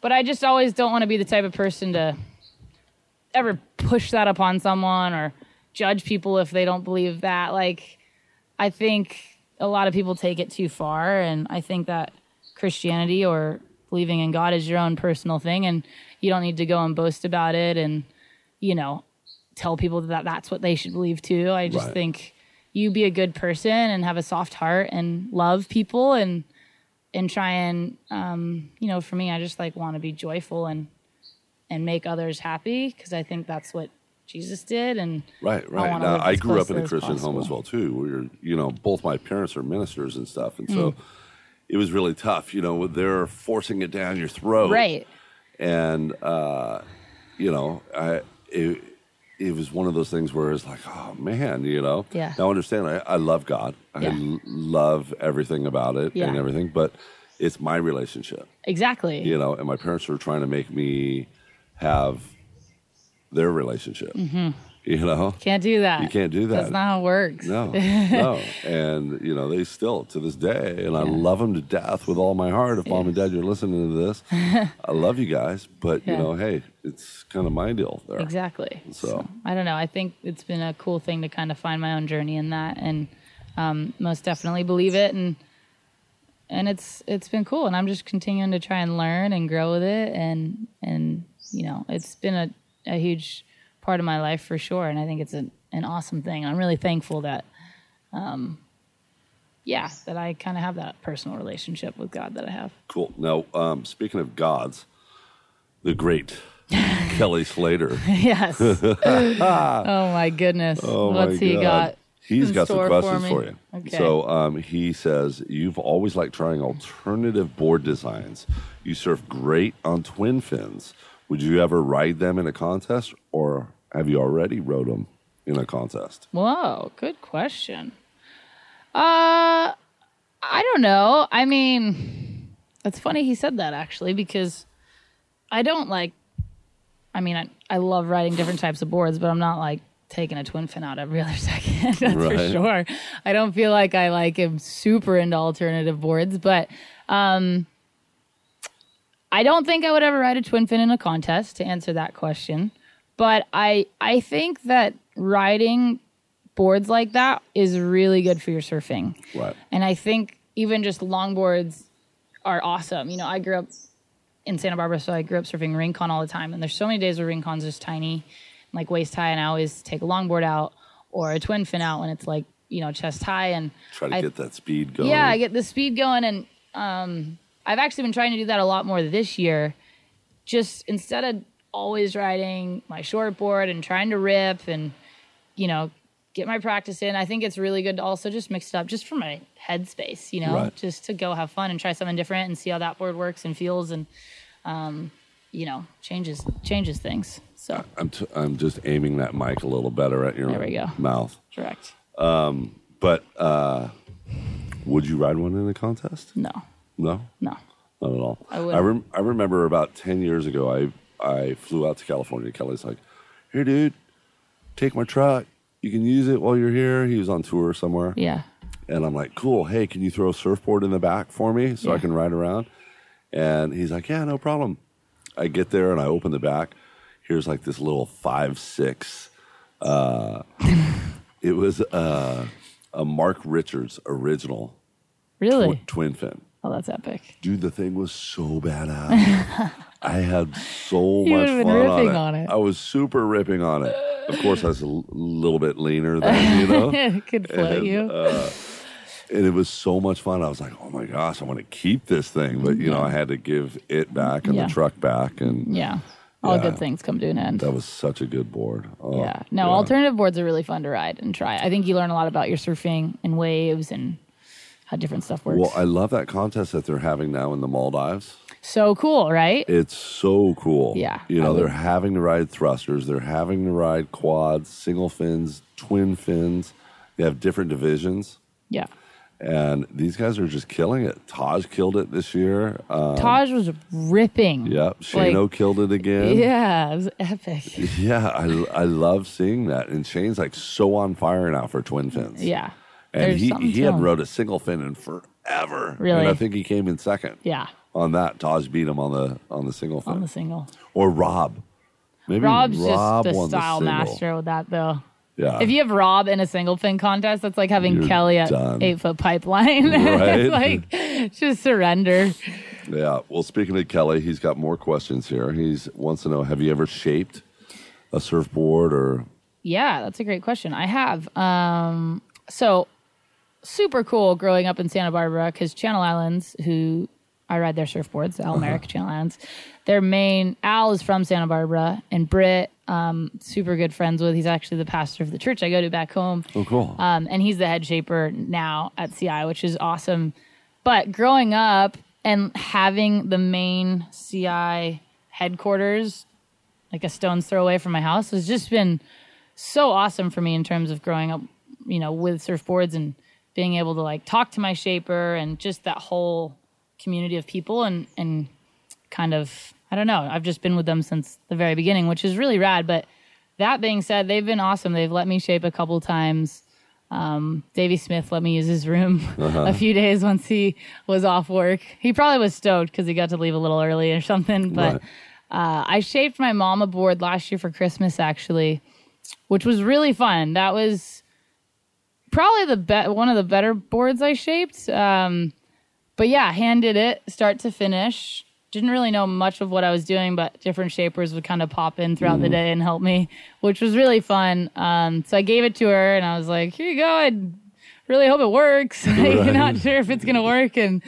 but I just always don't want to be the type of person to ever push that upon someone or judge people if they don't believe that. Like, I think a lot of people take it too far, and I think that Christianity or believing in God is your own personal thing, and you don't need to go and boast about it and you know tell people that that's what they should believe too. I just Right. think you be a good person and have a soft heart and love people and and try and um, you know for me I just like want to be joyful and and make others happy because I think that's what Jesus did and Right, right. Now, I grew up in a Christian home as well too. We're, you know, both my parents are ministers and stuff, and so Hmm. it was really tough. You know, they're forcing it down your throat, right And uh, you know, I it, it was one of those things where it's like, oh man, you know. Yeah. Now understand, I, I love God. I Yeah. l- love everything about it and everything, but it's my relationship exactly you know, and my parents were trying to make me have their relationship. Mm-hmm. You know, can't do that You can't do that. that's not how it works no, no, and you know they still to this day, and I love them to death with all my heart. If mom and dad you're listening to this, I love you guys, but you know, hey, it's kind of my deal there. Exactly. So- I don't know. I think it's been a cool thing to kind of find my own journey in that, and um, most definitely believe it, and and it's it's been cool, and I'm just continuing to try and learn and grow with it, and and you know, it's been a, a huge part of my life for sure, and I think it's an an awesome thing. I'm really thankful that. Um, yeah, that I kind of have that personal relationship with God that I have. Cool. Now, um, speaking of gods, the great Kelly Slater. yes. oh my goodness. Oh What's my he God. got? He's got some questions me? for, you. Okay. So um, he says you've always liked trying alternative board designs. You surf great on twin fins. Would you ever ride them in a contest, or have you already rode them in a contest? Whoa, good question. Uh, I don't know. I mean, it's funny he said that actually because I don't like. I mean, I, I love riding different types of boards, but I'm not like taking a twin fin out every other second. That's for sure. I don't feel like I like am super into alternative boards, but um, I don't think I would ever ride a twin fin in a contest to answer that question. But I I think that riding boards like that is really good for your surfing. Right. And I think even just longboards are awesome. You know, I grew up in Santa Barbara, so I grew up surfing Rincon all the time. And there's so many days where Rincon's just tiny, like waist high, and I always take a longboard out or a twin fin out when it's like, you know, chest high. And Try to I- get that speed going. yeah, I get the speed going, and um, I've actually been trying to do that a lot more this year. Just instead of always riding my short board and trying to rip and you know get my practice in, I think it's really good to also just mix it up, just for my headspace. You know, Right. just to go have fun and try something different and see how that board works and feels, and um, you know changes changes things. So I'm, t- I'm just aiming that mic a little better at your There we go. mouth. correct. But uh, would you ride one in a contest? No, No. no. Not at all. I I, rem- I remember about 10 years ago, I, I flew out to California. Kelly's like, here, dude, take my truck. You can use it while you're here. He was on tour somewhere. Yeah. And I'm like, cool. Hey, can you throw a surfboard in the back for me so I can ride around? And he's like, yeah, no problem. I get there and I open the back. Here's like this little five six. Uh, it was uh, a Mark Richards original Really? tw- twin fin. Oh, that's epic. Dude, the thing was so badass. I had so You much fun on, ripping it. on it. I was super ripping on it. Of course, I was a l- little bit leaner than you know. it could float And, you. uh, and it was so much fun. I was like, "Oh my gosh, I want to keep this thing," but you know, I had to give it back and Yeah. the truck back, and yeah. All yeah. good things come to an end. that was such a good board. Oh, Yeah. No, alternative boards are really fun to ride and try. I think you learn a lot about your surfing and waves and how different stuff works. Well, I love that contest that they're having now in the Maldives. so cool, right? It's so cool. Yeah, You know, they're having to ride thrusters, they're having to ride quads, single fins, twin fins. They have different divisions. yeah. And these guys are just killing it. Taj killed it this year. Uh, Taj was ripping. yep. Like, killed it again. Yeah, it was epic. Yeah, I, I love seeing that. And Shane's like so on fire now for twin fins. Yeah. And There's he, he hadn't rode a single fin in forever. Really? And I think he came in second Yeah, on that. Taj beat him on the on the single fin. on the single. or Rob. Maybe Rob's Rob just the style single. master with that, though. Yeah. If you have Rob in a single fin contest, that's like having You're Kelly at done. eight foot pipeline. Right. it's like just surrender. Yeah. Well, speaking of Kelly, he's got more questions here. He's wants to know: Have you ever shaped a surfboard or? Yeah, that's a great question. I have. Um, so super cool growing up in Santa Barbara because Channel Islands, who I ride their surfboards, Al Merrick Channel Islands, their main Al is from Santa Barbara, and Britt, um, super good friends with. He's actually the pastor of the church I go to back home. Oh, cool. Um, and he's the head shaper now at CI, which is awesome. But growing up and having the main CI headquarters like a stone's throw away from my house has just been so awesome for me in terms of growing up, you know, with surfboards and being able to like talk to my shaper and just that whole community of people and and kind of I don't know. I've just been with them since the very beginning, which is really rad. But that being said, they've been awesome. They've let me shape a couple times. Um, Davey Smith let me use his room a few days once he was off work. He probably was stoked because he got to leave a little early or something. But Right. uh, I shaped my mom a board last year for Christmas, actually, which was really fun. That was probably the be- one of the better boards I shaped. Um, but yeah, handed it start to finish. Didn't really know much of what I was doing, but different shapers would kind of pop in throughout the day and help me, which was really fun. Um, so I gave it to her and I was like, here you go. I really hope it works. Like, not sure if it's going to work. And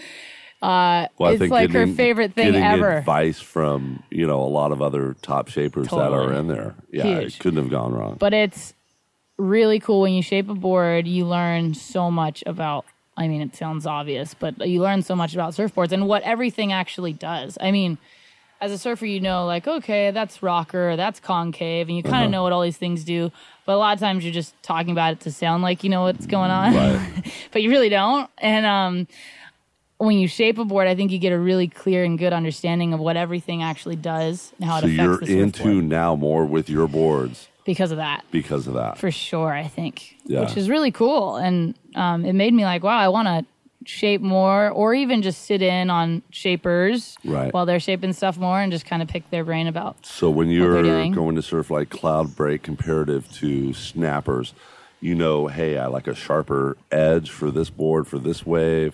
uh, Well, it's like her favorite thing getting ever. Advice from you know a lot of other top shapers that are in there. Yeah, Huge. it couldn't have gone wrong. but it's really cool. When you shape a board you learn so much about i mean it sounds obvious but you learn so much about surfboards and what everything actually does. I mean as a surfer you know like okay that's rocker that's concave and you kind of Uh-huh. know what all these things do but a lot of times you're just talking about it to sound like you know what's going on. Right. but you really don't and um when you shape a board, I think you get a really clear and good understanding of what everything actually does and how so it affects you're into now more with your boards because of that because of that. for sure i think Yeah. which is really cool and um, it made me like wow i want to shape more or even just sit in on shapers Right. while they're shaping stuff more and just kind of pick their brain about So when you're going to surf like Cloudbreak comparative to snappers, you know, hey, I like a sharper edge for this board for this wave,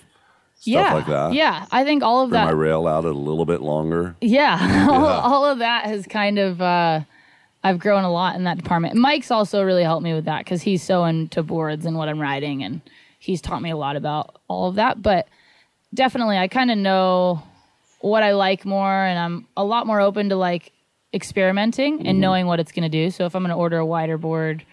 stuff yeah like that. yeah i think all of Bring that my rail out a little bit longer. yeah, all, all of that has kind of uh, I've grown a lot in that department. Mike's also really helped me with that because he's so into boards and what I'm riding, and he's taught me a lot about all of that. But definitely, I kind of know what I like more, and I'm a lot more open to like experimenting and mm-hmm. knowing what it's going to do. So if I'm going to order a wider board,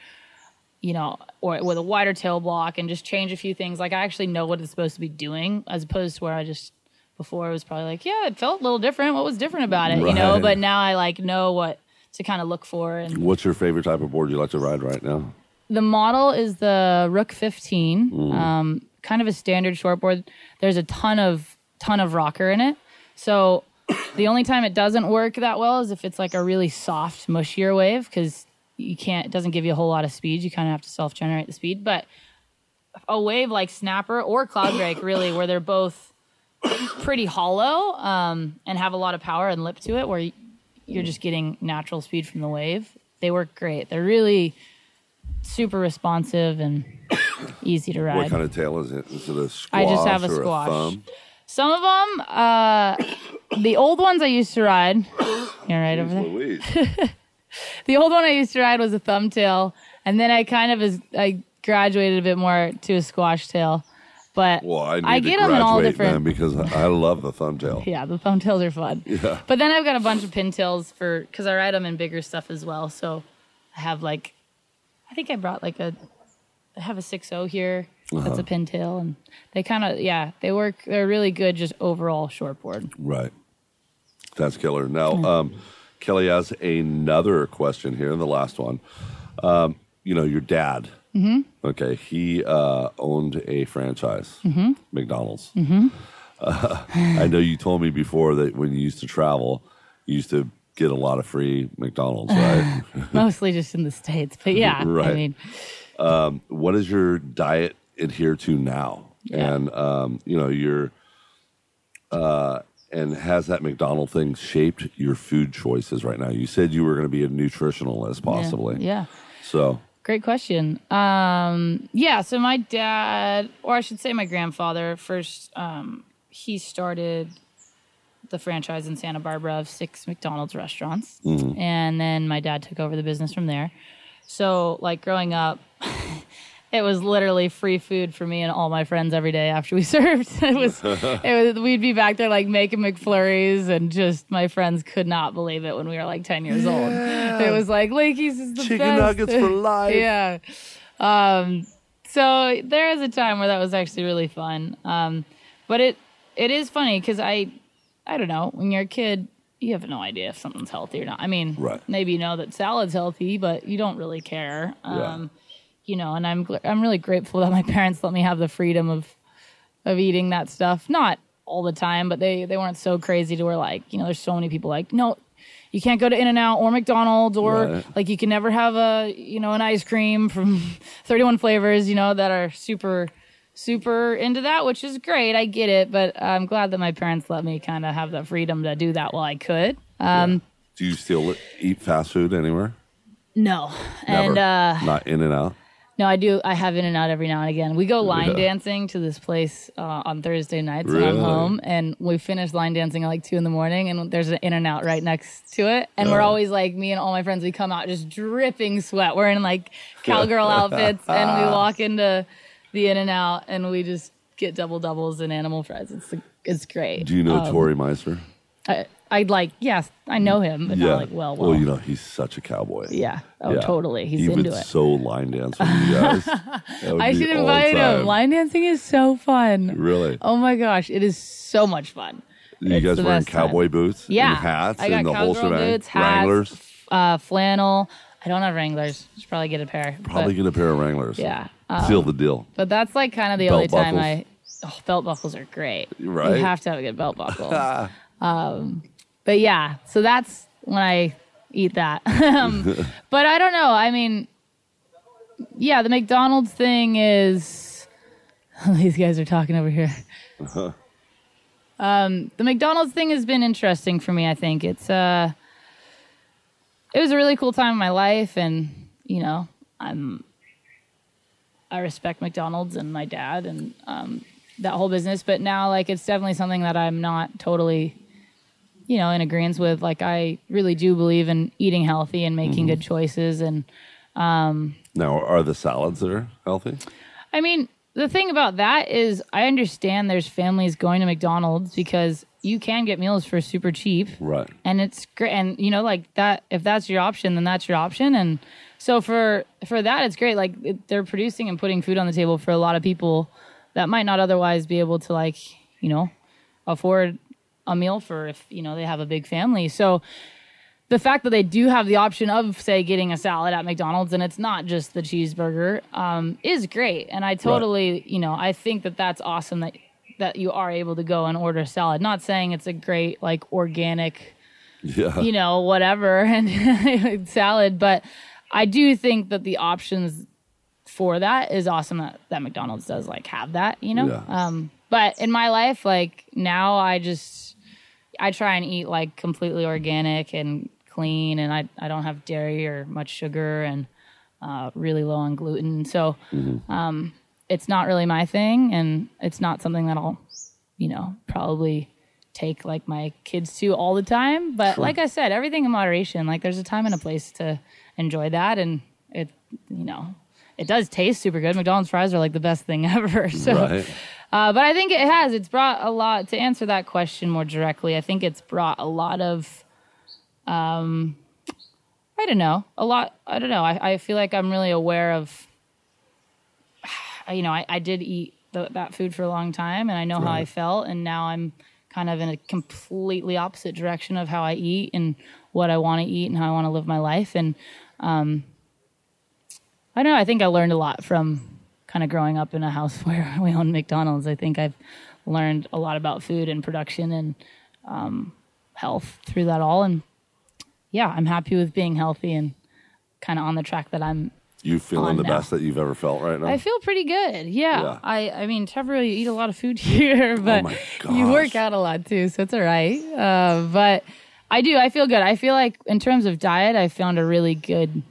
you know, or with a wider tail block and just change a few things, like I actually know what it's supposed to be doing, as opposed to where I just before it was probably like, yeah, it felt a little different. What was different about it, you know? But now I like know what to kind of look for. And What's your favorite type of board you like to ride right now? the model is the Rook 15, Mm. um, kind of a standard shortboard. There's a ton of ton of rocker in it, so the only time it doesn't work that well is if it's like a really soft, mushier wave because you can't. It doesn't give you a whole lot of speed. You kind of have to self generate the speed, but a wave like Snapper or Cloudbreak really, where they're both pretty hollow um, and have a lot of power and lip to it, where you're just getting natural speed from the wave. They work great. They're really super responsive and easy to ride. What kind of tail is it? Is it a squash I just have a or squash. a thumb? Some of them, uh, the old ones I used to ride. You're right over there. Louise. The old one I used to ride was a thumbtail, and then I kind of is I graduated a bit more to a squash tail. But Well, I I get them in all different. then because I love the thumbtail. Yeah, the thumbtails are fun. Yeah. But then I've got a bunch of pintails for because I ride them in bigger stuff as well. So I have like, I think I brought like a, I have a 6.0 here. Uh-huh. That's a pintail, and they kind of yeah they work. They're really good just overall shortboard. Right. That's killer. Now, um, Kelly has another question here, the last one. Um, you know, your dad. Mm-hmm. Okay, he uh, owned a franchise, Mm-hmm. McDonald's. Mm-hmm. Uh, I know you told me before that when you used to travel, you used to get a lot of free McDonald's, right? Mostly just in the states, but yeah, Right. I mean what does your diet adhere to now? Yeah. And um, you know, your uh, and has that McDonald thing shaped your food choices right now? You said you were going to be a nutritionalist, possibly. yeah. So great question. Um, yeah, so my dad, or I should say my grandfather, first um, he started the franchise in Santa Barbara of six McDonald's restaurants, and then my dad took over the business from there. So, like growing up, it was literally free food for me and all my friends every day after we served. It was, it was we'd be back there like making McFlurries, and just my friends could not believe it when we were like ten years old. It was like Lakey's is the Chicken best. nuggets for life. yeah. Um, so there was a time where that was actually really fun. Um, but it it is funny because I I don't know when you're a kid you have no idea if something's healthy or not. I mean, Right. maybe you know that salad's healthy, but you don't really care. Um, Yeah. You know, and I'm I'm really grateful that my parents let me have the freedom of of eating that stuff. Not all the time, but they they weren't so crazy to where like you know there's so many people like no. You can't go to In and Out or McDonald's or Right. like you can never have a you know an ice cream from 31 flavors you know that are super super into that which is great i get it but i'm glad that my parents let me kind of have the freedom to do that while i could um Do you still eat fast food anywhere? no Never. and uh Not in and out. No i do i have in and out every now and again we go line Yeah. dancing to this place uh, on thursday nights when i'm home and we finish line dancing at like two in the morning and there's an in and out right next to it and we're Oh. always like me and all my friends we come out just dripping sweat we're in like cowgirl outfits and we walk into the in and out and we just get double doubles and animal fries it's it's great Do you know Um, Tori Meister? I, I'd like yes i know him but not like well well, Well, you know, he's such a cowboy. yeah oh Yeah. totally he's he into would it so line dance with you guys. That would I be should all the invite time. him. Line dancing is so fun. Really? Oh my gosh, it is so much fun. you it's guys the wearing best time. cowboy boots Yeah, and hats I got and the whole cowgirl shebang? boots, hats, Wranglers? Uh, flannel. I don't have Wranglers. Should probably get a pair. Probably but, get a pair of Wranglers. yeah. Um, Seal the deal. but that's like kind of the Belt only time buckles. I. Oh, belt buckles are great. Right? You have to have a good belt buckle. um, but yeah, so that's when I eat that. um, but I don't know. I mean, yeah, the McDonald's thing is. These guys are talking over here. Um, the McDonald's thing has been interesting for me. I think it's uh, it was a really cool time in my life, and you know, I'm I respect McDonald's and my dad and um, that whole business. But now, like, it's definitely something that I'm not totally, you know, in agreement with. Like, I really do believe in eating healthy and making good choices. And um Now, are the salads there healthy? I mean, the thing about that is, I understand there's families going to McDonald's because you can get meals for super cheap. Right. and it's great and you know like that if that's your option then that's your option and so for for that it's great like it, they're producing and putting food on the table for a lot of people that might not otherwise be able to like you know afford a meal for if you know they have a big family so the fact that they do have the option of say getting a salad at McDonald's and it's not just the cheeseburger um, is great and I totally you know I think that that's awesome that that you are able to go and order a salad not saying it's a great like organic Yeah. you know, whatever, and salad. But I do think that the options for that is awesome that, that McDonald's does like have that, you know? Yeah. Um, but in my life, like now I just, I try and eat like completely organic and clean and I, I don't have dairy or much sugar and uh, really low on gluten. So um, it's not really my thing and it's not something that I'll, you know, probably take like my kids to all the time. But like I said, everything in moderation. Like there's a time and a place to enjoy that, and it, you know, it does taste super good. McDonald's fries are like the best thing ever. So, Right. Uh, but I think it has. It's brought a lot to answer that question more directly. I think it's brought a lot of. Um, I don't know. A lot. I don't know. I, I feel like I'm really aware of. You know, I, I did eat the, that food for a long time, and I know how I felt, and now I'm kind of in a completely opposite direction of how I eat and what I want to eat and how I want to live my life. And um, I don't know. I think I learned a lot from kind of growing up in a house where we own McDonald's. I think I've learned a lot about food and production and um, health through that all. And yeah, I'm happy with being healthy and kind of on the track that I'm You feeling the now. best that you've ever felt right now? I feel pretty good. Yeah. Yeah. I I mean, Trevor, you eat a lot of food here, but my you work out a lot too, so it's all right. Uh, but I do. I feel good. I feel like in terms of diet, I found a really good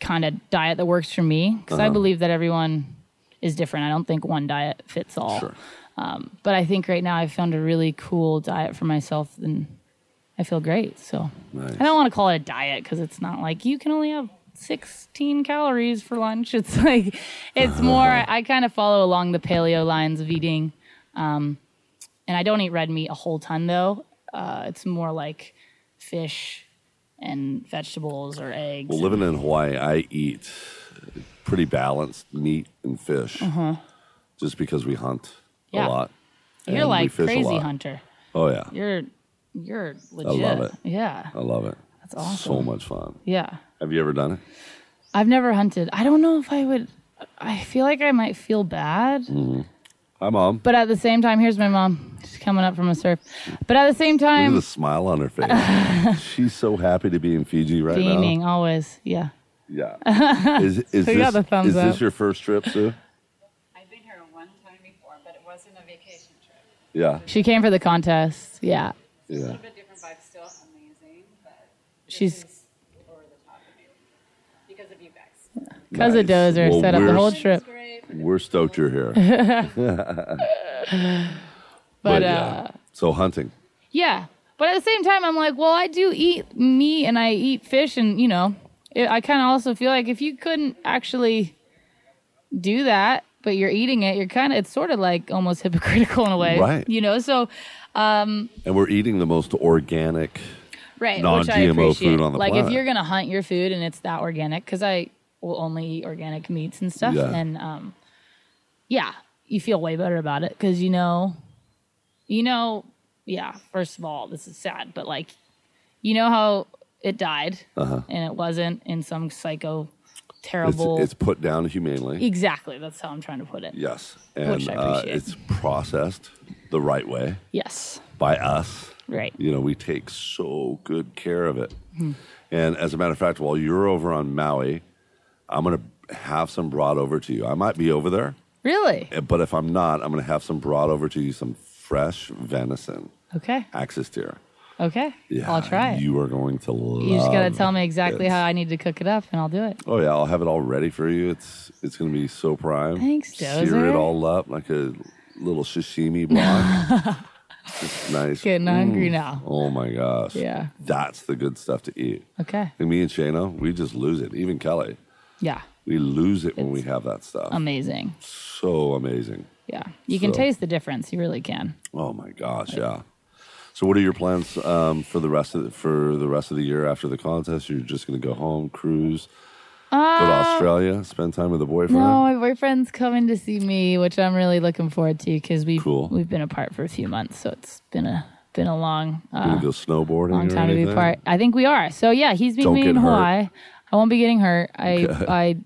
kind of diet that works for me because I Uh-huh. believe that everyone is different. I don't think one diet fits all. Sure. Um, but I think right now I've found a really cool diet for myself and I feel great. So Nice. I don't want to call it a diet because it's not like you can only have 16 calories for lunch. It's like, it's more, I, I kind of follow along the paleo lines of eating. Um, and I don't eat red meat a whole ton though. Uh, it's more like fish and vegetables or eggs. Well, living in Hawaii, I eat pretty balanced meat and fish, just because we hunt Uh-huh. Yeah. a lot. You're like crazy hunter. Oh yeah, You're, you're legit. I love it. Yeah. I love it. That's awesome. So much fun. Yeah. Have you ever done it? I've never hunted. I don't know if I would. I feel like I might feel bad, Hi, mom. but at the same time, here's my mom. She's coming up from a surf. But at the same Look at time, the smile on her face. She's so happy to be in Fiji right beaming now. always. Yeah. Yeah. Is, is, We this, got the thumbs is this your first trip, Sue? I've been here one time before, but it wasn't a vacation trip. Yeah. She came for the contest. Yeah. Yeah. A little bit different vibe, still amazing, but this She's is over the top of it because of you guys. because of Nice. Dozer Well, set up the we're- whole It's trip. great. We're stoked you're here. But, yeah. uh, So hunting. yeah. But at the same time, I'm like, well, I do eat meat and I eat fish, and you know, it, I kind of also feel like if you couldn't actually do that, but you're eating it, you're kind of it's sort of like almost hypocritical in a way, Right. You know, so Um, And we're eating the most organic. right non-GMO which I appreciate. food on the like planet. Like if you're gonna hunt your food and it's that organic because i will only eat organic meats and stuff Yeah. and um yeah you feel way better about it because you know you know yeah first of all this is sad but like you know how it died Uh-huh. and it wasn't in some psycho It's, terrible it's put down humanely. exactly that's how i'm trying to put it Yes. And uh, it's processed the right way yes by us. right You know, we take so good care of it. Hmm. And as a matter of fact, while you're over on Maui, I'm going to have some brought over to you. I might be over there, really eh, but if I'm not, I'm going to have some brought over to you, some fresh venison, okay axis deer. okay Yeah, i'll try it You are going to love you just gotta tell me exactly it. how i need to cook it up and i'll do it Oh yeah, I'll have it all ready for you. It's it's going to be so prime. Thanks, Sear it all up like a little sashimi block. Just nice. Getting hungry now. Oh my gosh. Yeah. That's the good stuff to eat. Okay. And me and Shayna, we just lose it. Even Kelly, Yeah. we lose it when we have that stuff. Amazing. so amazing. Yeah. You can So- taste the difference. You really can. Oh my gosh, yeah. So, what are your plans um, for the rest of the, for the rest of the year after the contest? You're just going to go home, cruise, go to Australia, spend time with the boyfriend. Uh, No, my boyfriend's coming to see me, which I'm really looking forward to because we've Cool. we've been apart for a few months, so it's been a been a long uh, gonna go snowboarding long or time to be anything? apart. I think we are. So yeah, he's meeting Don't me get in hurt. Hawaii. I won't be getting hurt. I I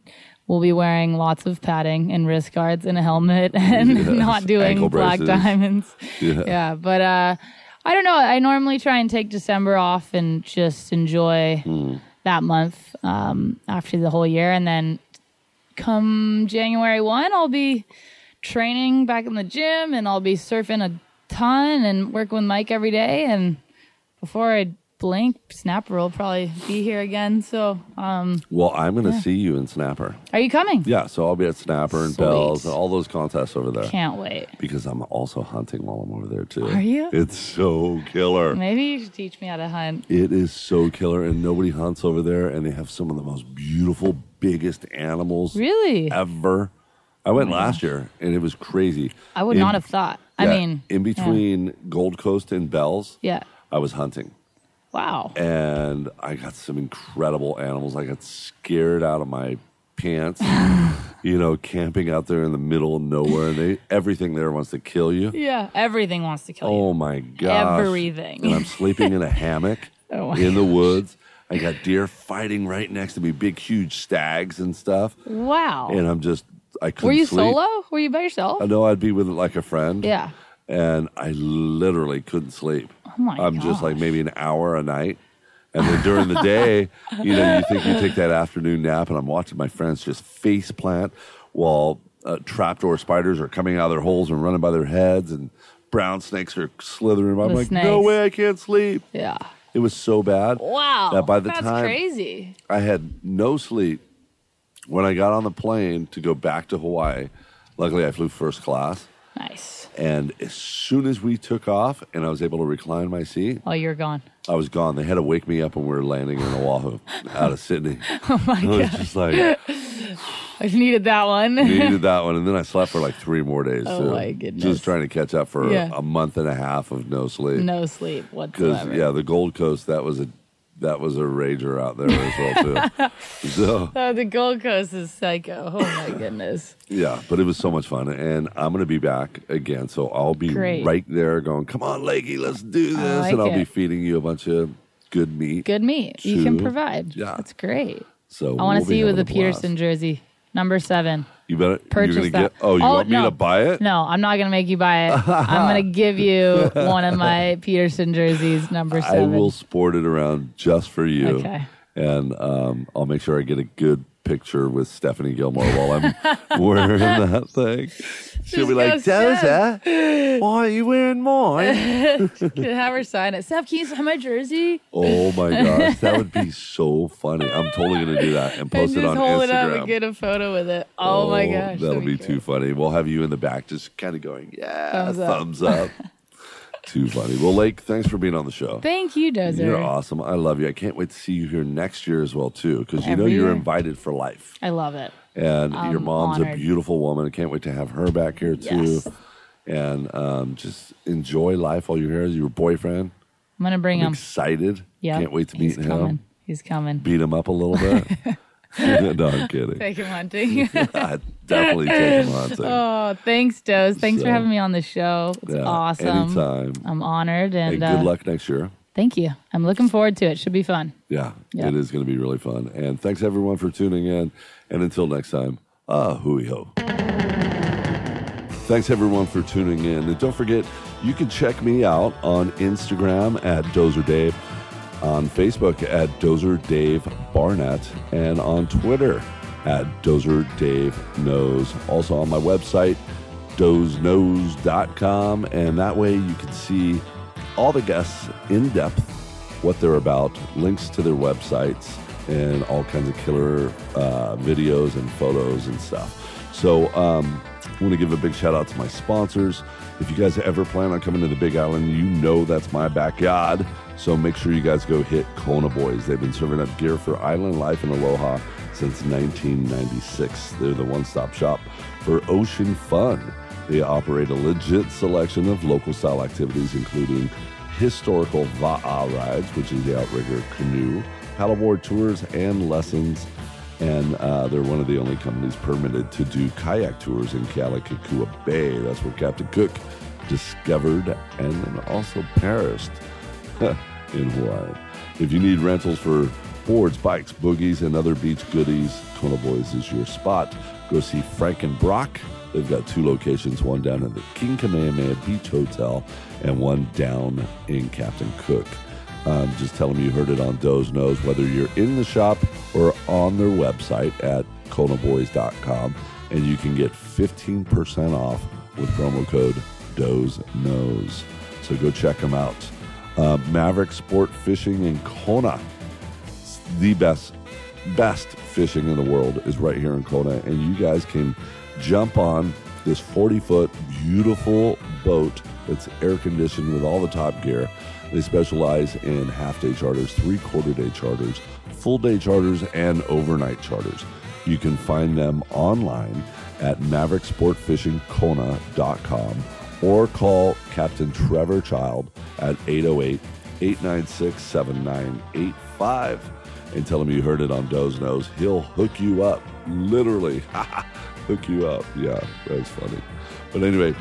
will be wearing lots of padding and wrist guards and a helmet and Yes, not doing black diamonds. Yeah. yeah, but uh, I don't know. I normally try and take December off and just enjoy Hmm. that month um, after the whole year, and then come January one, I'll be training back in the gym, and I'll be surfing a ton and working with Mike every day. And before I blink, Snapper will probably be here again. So, um, Well, I'm going to see you in Snapper. are you coming? Yeah, so I'll be at Snapper and Sweet. Bells and all those contests over there. Can't wait. Because I'm also hunting while I'm over there too. Are you? It's so killer. Maybe you should teach me how to hunt. It is so killer, and nobody hunts over there, and they have some of the most beautiful, biggest animals Really? ever. I went last year, and it was crazy. I would In- not have thought. I mean, in between Gold Coast and Bells, yeah. I was hunting, Wow. and I got some incredible animals. I got scared out of my pants, you know, camping out there in the middle of nowhere, and they everything there wants to kill you. Yeah. Everything wants to kill you. Oh my god. Everything. And I'm sleeping in a hammock Oh in the woods. I got deer fighting right next to me, big, huge stags and stuff. Wow. And I'm just, I couldn't sleep. Were you sleep. solo? Were you by yourself? Uh, I know I'd be with like a friend. Yeah. And I literally couldn't sleep. Oh my I'm just like maybe an hour a night. And then during the day, you know, you think you take that afternoon nap, and I'm watching my friends just face plant while uh, trapdoor spiders are coming out of their holes and running by their heads, and brown snakes are slithering. I'm The like, no way, I can't sleep. Yeah. It was so bad. Wow. That by the That's time crazy. I had no sleep when I got on the plane to go back to Hawaii, luckily I flew first class. Nice. And as soon as we took off and I was able to recline my seat, Oh, you're gone. I was gone. They had to wake me up when we were landing in Oahu out of Sydney. Oh my I was god. just like, I needed that one. needed that one. And then I slept for like three more days. Oh too. my goodness. Just trying to catch up for Yeah. a month and a half of no sleep. no sleep Because yeah, the Gold Coast that was a that was a rager out there as well too. so Oh, the Gold Coast is psycho. Oh my goodness. yeah, but it was so much fun, and I'm gonna be back again. So I'll be Great. right there, going, "Come on, Leggy, let's do this," like and I'll be feeding you a bunch of good meat. Good meat. You can provide. Yeah. That's great. So I want to we'll see you with a. Peterson jersey, number seven. You better. Purchase you're gonna that. get. Oh, you Oh, want me to buy it? No, I'm not going to make you buy it. I'm going to give you one of my Peterson jerseys, number seven. I will sport it around just for you. Okay. And um, I'll make sure I get a good picture with Stephanie Gilmore while I'm wearing that thing. She'll be like, Doza, why are you wearing mine? Have her sign it. Steph, can you sign my jersey? oh my gosh, that would be so funny. I'm totally going to do that and And post just it on hold it up Instagram. and get a photo with it. Oh, my oh, gosh. That'll that'd be too funny. We'll have you in the back just kind of going, yeah, Thumbs up. thumbs up. Too funny. Well, Lake, thanks for being on the show. Thank you, Dozer. You're awesome. I love you. I can't wait to see you here next year as well too, because you know you're year. invited for life. I love it. And your I'm mom's a beautiful woman. I can't wait to have her back here too. Yes. And um, just enjoy life while you're here. Your boyfriend, I'm going to bring I'm him. excited. Yeah. Can't wait to meet He's him. coming. He's coming. Beat him up a little bit. no, I'm kidding. Take him hunting. I'd definitely take him hunting. oh, thanks, Doze. Thanks So- for having me on the show. It's Yeah, awesome. Anytime. I'm honored. And, And uh, good luck next year. thank you. I'm looking forward to it. Should be fun. Yeah, Yeah. it is going to be really fun. And thanks everyone for tuning in. And until next time, ah, hooey ho. Thanks everyone for tuning in. And don't forget, you can check me out on Instagram at Dozer Dave, on Facebook at Dozer Dave Barnett, and on Twitter at Dozer Dave Knows. Also on my website, dozeknows.com. And that way you can see all the guests in depth, what they're about, links to their websites, and all kinds of killer uh, videos and photos and stuff. So, um, I want to give a big shout out to my sponsors. If you guys ever plan on coming to the Big Island, you know that's my backyard. So make sure you guys go hit Kona Boys. They've been serving up gear for island life in Aloha since 1996. They're the one stop shop for ocean fun. They operate a legit selection of local style activities, including historical Va'a rides, which is the outrigger canoe, paddleboard tours, and lessons. And uh, they're one of the only companies permitted to do kayak tours in Kealakekua Bay. That's where Captain Cook discovered and also perished in Hawaii. If you need rentals for boards, bikes, boogies, and other beach goodies, Kona Boys is your spot. Go see Frank and Brock. They've got two locations, one down at the King Kamehameha Beach Hotel and one down in Captain Cook. Um, just tell them you heard it on Doze Knows, whether you're in the shop or on their website at konaboys.com, and you can get 15% off with promo code Doze Knows. So go check them out. Uh, Maverick Sport Fishing in Kona the best best fishing in the world is right here in Kona and you guys can jump on this 40 foot beautiful boat that's air conditioned with all the top gear they specialize in half day charters three quarter day charters full day charters and overnight charters you can find them online at mavericksportfishingkona.com or call captain trevor child at 808 896 7985 and tell him you heard it on Doze Knows. He'll hook you up. Literally. hook you up. Yeah, that's funny. But anyway,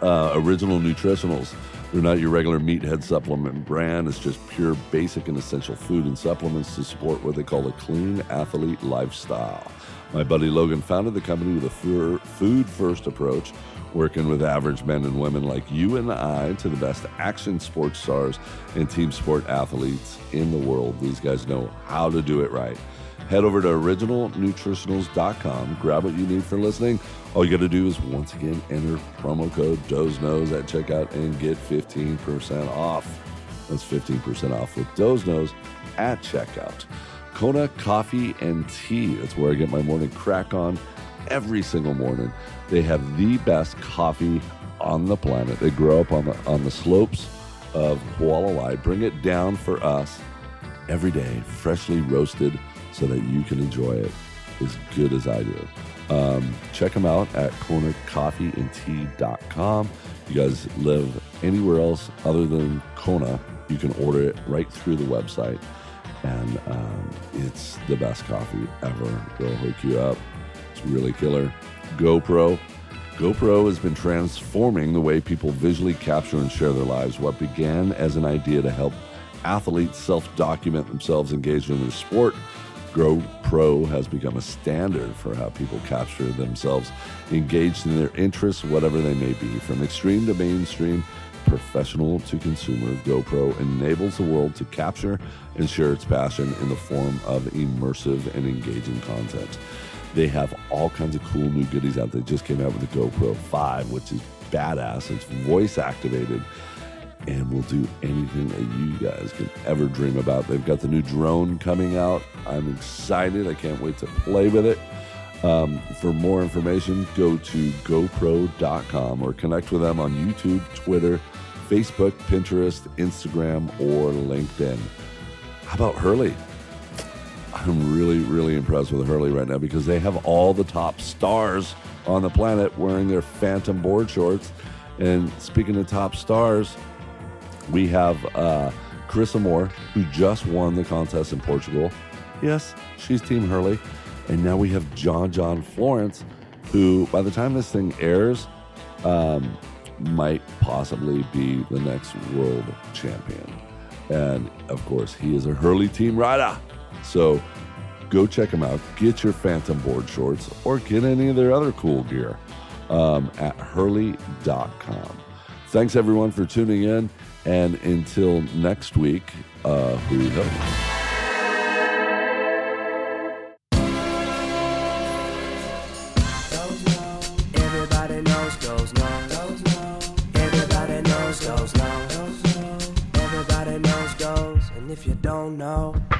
uh, Original Nutritionals. They're not your regular meathead supplement brand. It's just pure basic and essential food and supplements to support what they call a clean athlete lifestyle. My buddy Logan founded the company with a food first approach, working with average men and women like you and I to the best action sports stars and team sport athletes in the world. These guys know how to do it right. Head over to originalnutritionals.com, grab what you need for listening. All you got to do is once again enter promo code Doze at checkout and get 15% off. That's 15% off with Doze at checkout. Kona Coffee and Tea. That's where I get my morning crack on every single morning. They have the best coffee on the planet. They grow up on the on the slopes of Hualalai. Bring it down for us every day, freshly roasted, so that you can enjoy it as good as I do. Um, check them out at konacoffeeandtea.com. You guys live anywhere else other than Kona, you can order it right through the website. And um, it's the best coffee ever. They'll hook you up. It's really killer. GoPro. GoPro has been transforming the way people visually capture and share their lives. What began as an idea to help athletes self document themselves engaged in their sport GoPro has become a standard for how people capture themselves engaged in their interests, whatever they may be. From extreme to mainstream, professional to consumer, GoPro enables the world to capture and share its passion in the form of immersive and engaging content. They have all kinds of cool new goodies out. They just came out with the GoPro 5, which is badass. It's voice activated and will do anything that you guys can ever dream about. They've got the new drone coming out. I'm excited. I can't wait to play with it. Um, for more information, go to GoPro.com or connect with them on YouTube, Twitter, Facebook, Pinterest, Instagram, or LinkedIn. How about Hurley? I'm really, really impressed with Hurley right now because they have all the top stars on the planet wearing their Phantom board shorts. And speaking of top stars, we have uh, Carissa Moore, who just won the contest in Portugal. Yes, she's Team Hurley. And now we have John John Florence, who, by the time this thing airs, um, might possibly be the next world champion. And of course, he is a Hurley team rider. So go check him out. Get your Phantom board shorts or get any of their other cool gear um, at hurley.com. Thanks everyone for tuning in. And until next week, uh, who knows? Goes low. Everybody knows